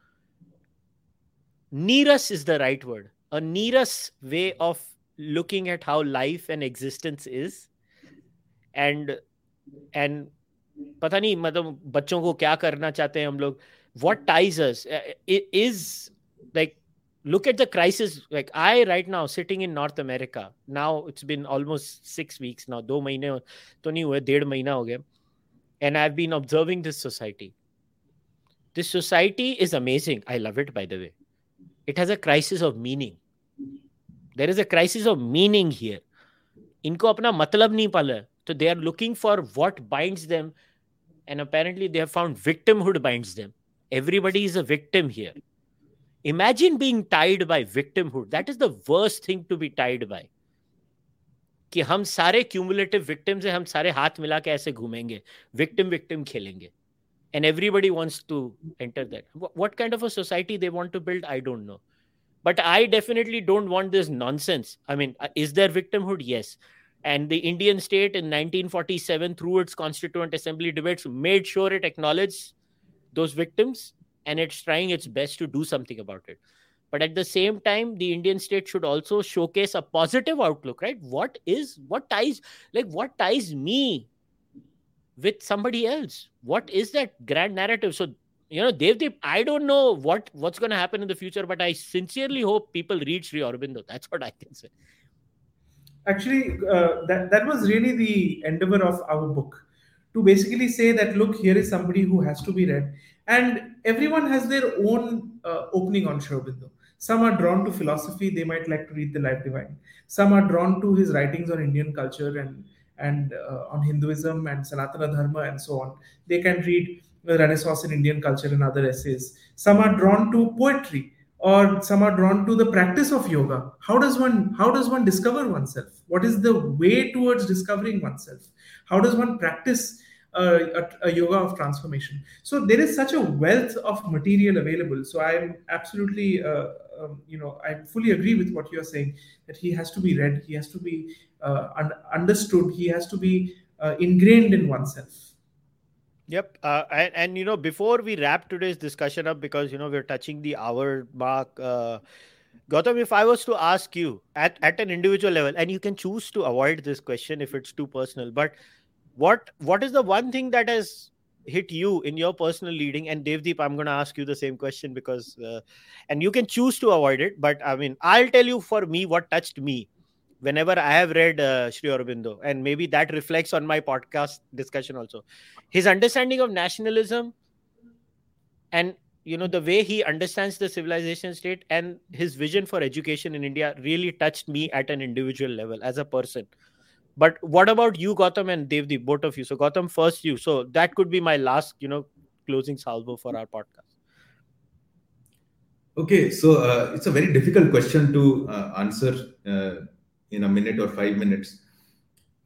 near us is the right word. A near us way of looking at how life and existence is. And and पता नहीं मतलब बच्चों को क्या करना चाहते हैं हम लोग? What ties is like look at the crisis like I right now sitting in North America now it's been almost six weeks now दो महीने तो नहीं हुए, डेढ़ महीना हो गया। And I been observing this society this society is amazing I love it by the way it has a crisis of meaning there is a crisis of meaning here इनको अपना मतलब नहीं पाला so they are looking for what binds them and apparently they have found victimhood binds them everybody is a victim here imagine being tied by victimhood that is the worst thing to be tied by कि हम सारे cumulative victim से हम सारे हाथ मिला के ऐसे घूमेंगे विक्टिम विक्टिम खेलेंगे and everybody wants to enter that what kind of a society they want to build i don't know but i definitely don't want this nonsense i mean uh, is there victimhood yes and the indian state in 1947 through its constituent assembly debates made sure it acknowledged those victims and it's trying its best to do something about it. But at the same time the indian state should also showcase a positive outlook right? What is what ties like what ties me with somebody else? What is that grand narrative? So you know devdip i don't know what what's going to happen in the future but i sincerely hope people read sri aurobindo. That's what i can say actually uh, that, that was really the endeavor of our book to basically say that look here is somebody who has to be read and everyone has their own uh, opening on Sri Some are drawn to philosophy, they might like to read The Life Divine. Some are drawn to his writings on Indian culture and and uh, on Hinduism and Sanatana Dharma and so on. They can read the Renaissance in Indian culture and other essays. Some are drawn to poetry or some are drawn to the practice of yoga. How does one how does one discover oneself? What is the way towards discovering oneself? How does one practice a, a, yoga of transformation. So there is such a wealth of material available. So I'm absolutely, uh, um, you know, I fully agree with what you're saying that he has to be read, he has to be uh, un- understood he has to be uh, ingrained in oneself Yep. Uh, and, and, you know, before we wrap today's discussion up, because, you know, we're touching the hour mark, uh, Gautam, if I was to ask you at, at an individual level, and you can choose to avoid this question if it's too personal, but what what is the one thing that has hit you in your personal leading? And Devdip, I'm going to ask you the same question because, uh, and you can choose to avoid it, but I mean, I'll tell you for me what touched me whenever I have read uh, Sri Aurobindo, and maybe that reflects on my podcast discussion also. His understanding of nationalism and you know the way he understands the civilization state and his vision for education in India really touched me at an individual level as a person. But what about you, Gautam and Devdi, both of you? So Gautam, first you. So that could be my last, you know, closing salvo for our podcast. Okay, so uh, it's a very difficult question to uh, answer uh, in a minute or five minutes.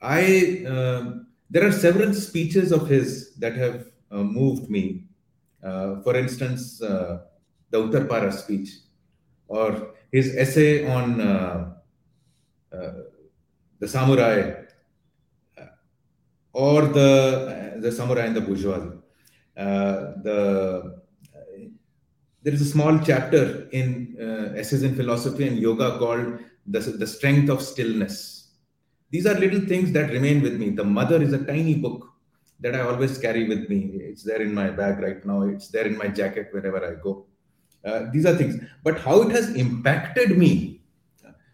I uh, there are several speeches of his that have uh, moved me. Uh, for instance, uh, the Uttarpara speech, or his essay on uh, uh, the samurai, or the the samurai and the bourgeoisie. the there is a small chapter in essays in philosophy and yoga called the, the strength of stillness. These are little things that remain with me. The Mother is a tiny book that I always carry with me. It's there in my bag right now. It's there in my jacket wherever I go. Uh, these are things. But how it has impacted me.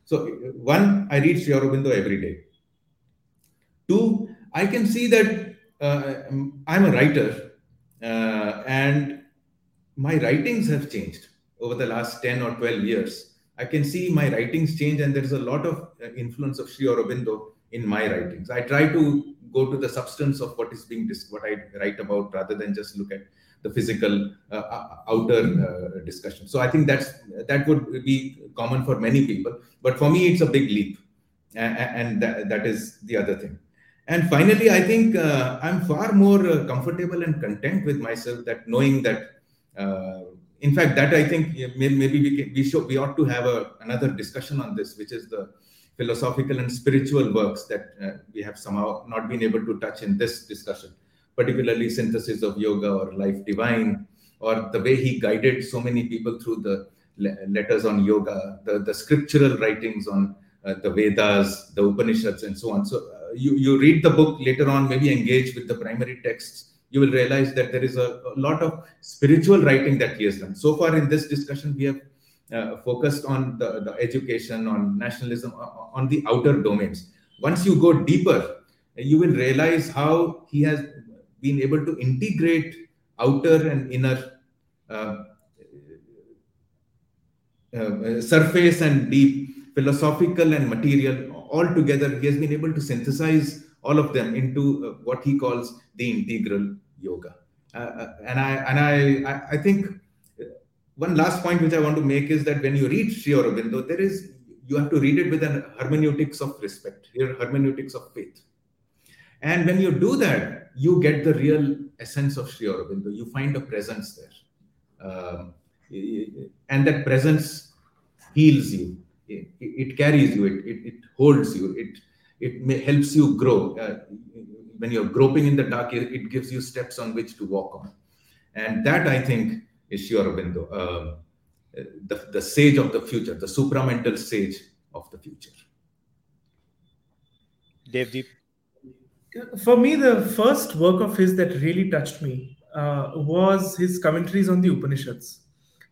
So, one, I read Sri Aurobindo every day. Two, I can see that uh, I'm a writer uh, and my writings have changed over the last 10 or 12 years. I can see my writings change, and there is a lot of uh, influence of Sri Aurobindo in my writings. I try to go to the substance of what is being dis- what I write about, rather than just look at the physical uh, uh outer uh, discussion. So I think that's that would be common for many people, but for me it's a big leap, and, and that, that is the other thing. And finally, I think uh, I'm far more uh, comfortable and content with myself that knowing that in fact, that I think maybe we can, we should we ought to have a, another discussion on this, which is the philosophical and spiritual works that uh, we have somehow not been able to touch in this discussion, particularly synthesis of yoga or life divine, or the way he guided so many people through the letters on yoga, the, the scriptural writings on uh, the Vedas, the Upanishads, and so on. So uh, you, you read the book later on, maybe engage with the primary texts you will realize that there is a, a, lot of spiritual writing that he has done. So far in this discussion, we have focused on the, the education, on nationalism, on the outer domains. Once you go deeper, you will realize how he has been able to integrate outer and inner uh, uh, surface and deep, philosophical and material, all together. He has been able to synthesize all of them into uh, what he calls the integral yoga. Uh, uh, and I and I I think one last point which I want to make is that when you read Sri Aurobindo, there is you have to read it with an hermeneutics of respect, here hermeneutics of faith. And when you do that, you get the real essence of Sri Aurobindo. You find a presence there. Um, and that presence heals you. It, it carries you. It, it, it, holds you. It, it helps you grow. Uh, when you're groping in the dark, it gives you steps on which to walk on. And that, I think, is Sri Aurobindo. Uh, the, the sage of the future, the supramental sage of the future. Devdip. For me, the first work of his that really touched me uh, was his commentaries on the Upanishads.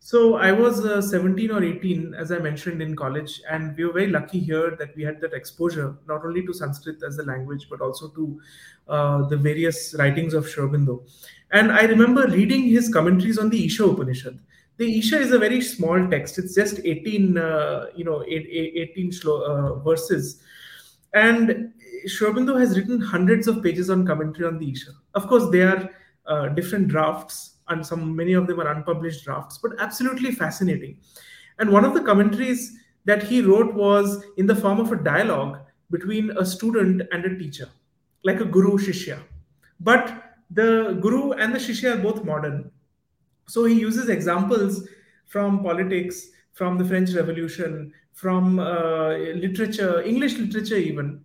So I was uh, 17 or 18, as I mentioned in college, and we were very lucky here that we had that exposure not only to Sanskrit as a language, but also to uh, the various writings of Sri And I remember reading his commentaries on the Isha Upanishad the Isha is a very small text. It's just 18, uh, you know, 18 uh, verses. And Sri has written hundreds of pages on commentary on the Isha. Of course, they are uh, different drafts, and some many of them are unpublished drafts, but absolutely fascinating. And one of the commentaries that he wrote was in the form of a dialogue between a student and a teacher, like a guru shishya. But the guru and the shishya are both modern so he uses examples from politics, from the French Revolution, from uh, literature, English literature even,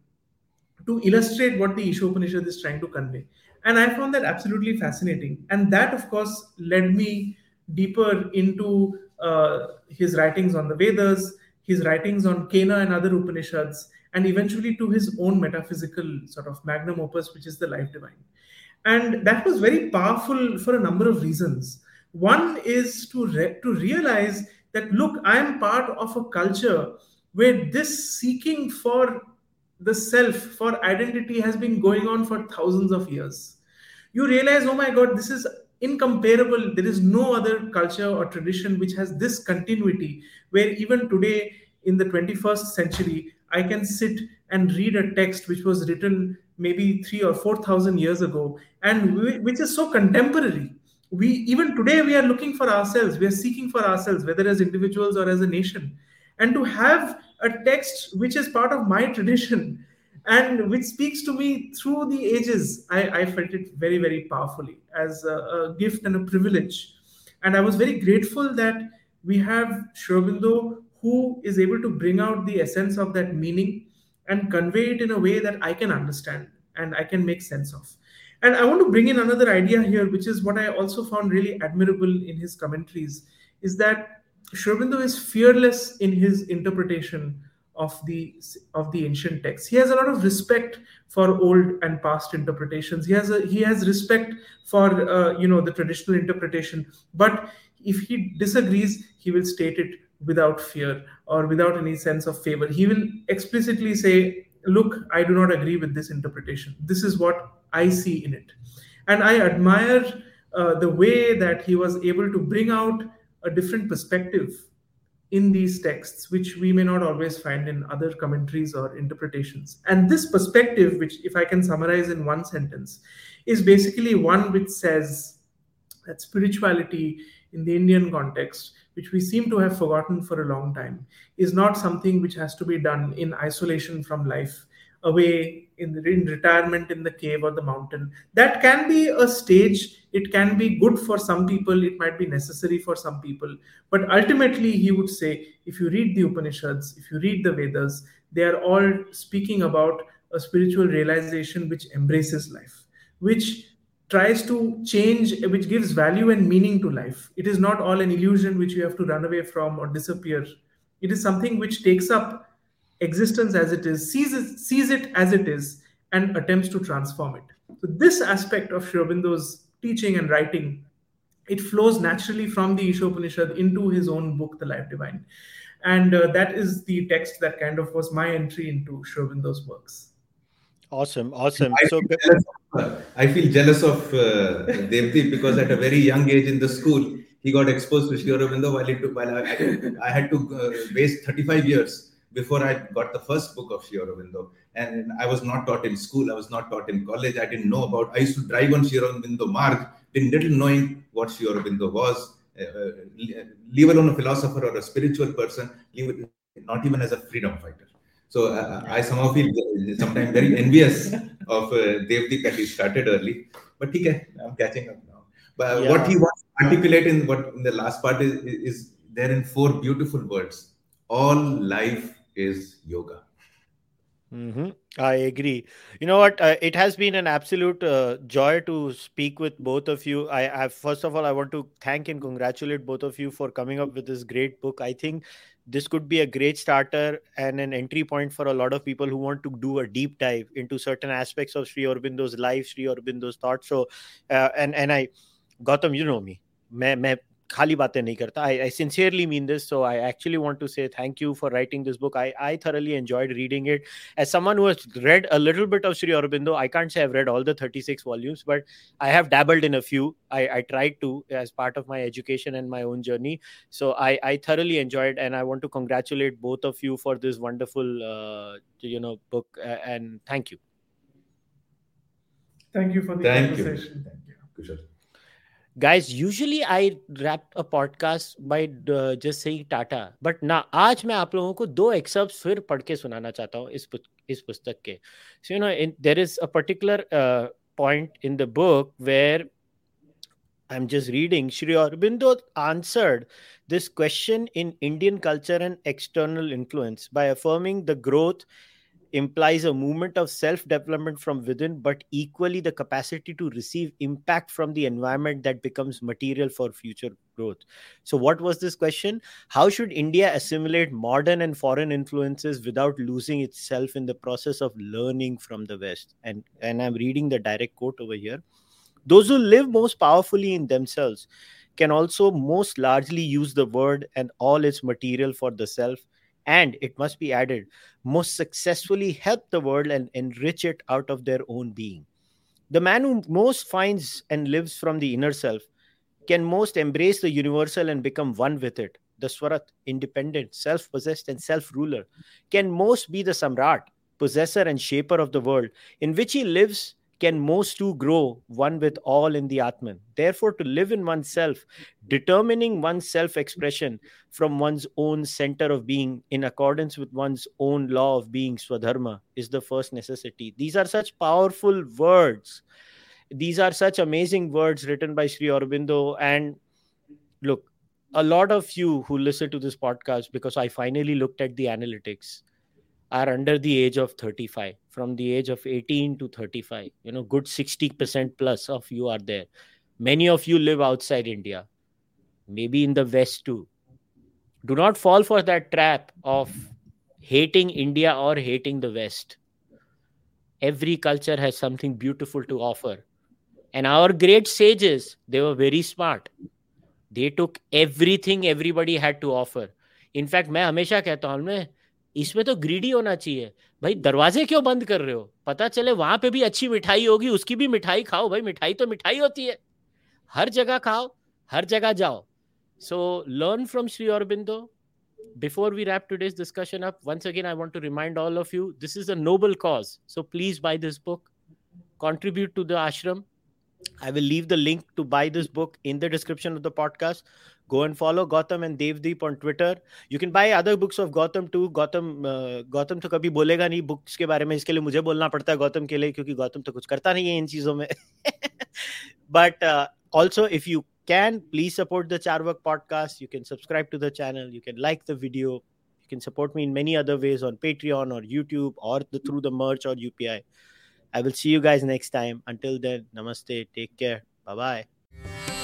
to illustrate what the Isha Upanishad is trying to convey. And I found that absolutely fascinating. And that, of course, led me deeper into uh, his writings on the Vedas, his writings on Kena and other Upanishads, and eventually to his own metaphysical sort of magnum opus, which is the Life Divine. And that was very powerful for a number of reasons. One is to, re- to realize that, look, I am part of a culture where this seeking for the self, for identity, has been going on for thousands of years. You realize, oh my God, this is incomparable. There is no other culture or tradition which has this continuity, where even today in the 21st century, I can sit and read a text which was written maybe three or 4,000 years ago, and which is so contemporary we even today we are looking for ourselves we are seeking for ourselves whether as individuals or as a nation and to have a text which is part of my tradition and which speaks to me through the ages. I, I felt it very very powerfully as a, a, gift and a privilege. And i was very grateful that we have Sri who is able to bring out the essence of that meaning and convey it in a way that i can understand and i can make sense of. And I want to bring in another idea here, which is what I also found really admirable in his commentaries, is that Sri is fearless in his interpretation of the of the ancient texts. He has a lot of respect for old and past interpretations. He has a he has respect for uh, you know the traditional interpretation. But if he disagrees, he will state it without fear or without any sense of favor. He will explicitly say, "Look, I do not agree with this interpretation. This is what I see in it. And I admire uh, the way that he was able to bring out a different perspective in these texts, which we may not always find in other commentaries or interpretations. And this perspective, which, if I can summarize in one sentence, is basically one which says that spirituality in the Indian context, which we seem to have forgotten for a long time, is not something which has to be done in isolation from life away in, in retirement in the cave or the mountain. That can be a stage. It can be good for some people. It might be necessary for some people. But ultimately, he would say if you read the Upanishads, if you read the Vedas, they are all speaking about a spiritual realization which embraces life, which tries to change, which gives value and meaning to life. It is not all an illusion which you have to run away from or disappear. It is something which takes up existence as it is, sees it, sees it as it is, and attempts to transform it. So this aspect of Sri Aurobindo's teaching and writing, it flows naturally from the Isha Upanishad into his own book, The Life Divine. And uh, that is the text that kind of was my entry into Sri Aurobindo's works. Awesome, awesome. I so feel of, uh, I feel jealous of uh, Devdip because at a very young age in the school, he got exposed to Sri Aurobindo while, it, while I, I, had to uh, waste 35 years before I got the first book of Sri Aurobindo. And I was not taught in school, I was not taught in college, I didn't know about, I used to drive on Sri Aurobindo Marg, didn't little knowing what Sri Aurobindo was, uh, uh leave alone a philosopher or a spiritual person, leave, it not even as a freedom fighter. So uh, I somehow feel sometimes very envious of uh, Devdip that he started early, but can, I'm catching up now. But yeah. what he wants to articulate in what in the last part is, is there in four beautiful words. All life is yoga. Mm-hmm. I agree. You know what? Uh, it has been an absolute uh, joy to speak with both of you. I, I, first of all, I want to thank and congratulate both of you for coming up with this great book. I think this could be a great starter and an entry point for a lot of people who want to do a deep dive into certain aspects of Sri Aurobindo's life, Sri Aurobindo's thoughts. So, uh, and and I, Gautam, you know me. मैं मैं खाली बातें नहीं करता I, I sincerely mean this so I actually want to say thank you for writing this book I, I thoroughly enjoyed reading it as someone who has read a little bit of Sri Aurobindo I can't say I've read all the 36 volumes but I have dabbled in a few I, I tried to as part of my education and my own journey so I, I thoroughly enjoyed and I want to congratulate both of you for this wonderful uh, you know book uh, and thank you thank you for the thank conversation you. thank you Guys usually I wrap a podcast by just saying tata but ना, आज मैं आप लोगों को दो एक्सर्प फिर पढ़ के सुनाना चाहता हूँ इस पुस्तक के। So you know in there is a particular point in the book where I am just reading Shri Aurobindo answered this question in Indian culture and external influence by affirming the growth implies a movement of self development from within, but equally the capacity to receive impact from the environment that becomes material for future growth. So, what was this question? How should India assimilate modern and foreign influences without losing itself in the process of learning from the West? And, and I'm reading the direct quote over here. Those who live most powerfully in themselves can also most largely use the word and all its material for the self and it must be added, most successfully help the world and enrich it out of their own being. The man who most finds and lives from the inner self can most embrace the universal and become one with it. The Swarat, independent, self possessed, and self ruler, can most be the Samrat, possessor and shaper of the world, in which he lives can most two grow one with all in the Atman. Therefore, to live in oneself, determining one's self expression from one's own center of being in accordance with one's own law of being, Swadharma, is the first necessity. These are such powerful words. These are such amazing words written by Sri Aurobindo. And look, a lot of you who listen to this podcast, because I finally looked at the analytics, are under the age of 35 from the age of 18 to 35 you know good 60% plus of you are there many of you live outside india maybe in the west too do not fall for that trap of hating india or hating the west every culture has something beautiful to offer and our great sages they were very smart they took everything everybody had to offer in fact मैं हमेशा कहता हूँ इसमें तो greedy होना चाहिए। भाई, दरवाजे क्यों बंद कर रहे हो? पता चले वहाँ पे भी अच्छी मिठाई होगी, उसकी भी मिठाई खाओ। भाई, मिठाई तो मिठाई होती है। हर जगह खाओ, हर जगह जाओ। So learn from Shri Aurobindo before we wrap today's discussion up once again I want to remind all of you this is a noble cause so please buy this book contribute to the ashram I will leave the link to buy this book in the description of the podcast go and follow Gautam and Devdeep on Twitter. You can buy other books of Gautam too. Gautam uh, Gautam तो कभी बोलेगा नहीं books के बारे में इसके लिए मुझे बोलना पड़ता है गौतम के लिए क्योंकि गौतम तो कुछ करता नहीं है इन चीज़ों में uh, also if you can please support the Charvak podcast you can subscribe to the channel you can like the video you can support me in many other ways on Patreon or YouTube or the, through the merch or UPI I will see you guys next time until then namaste take care bye bye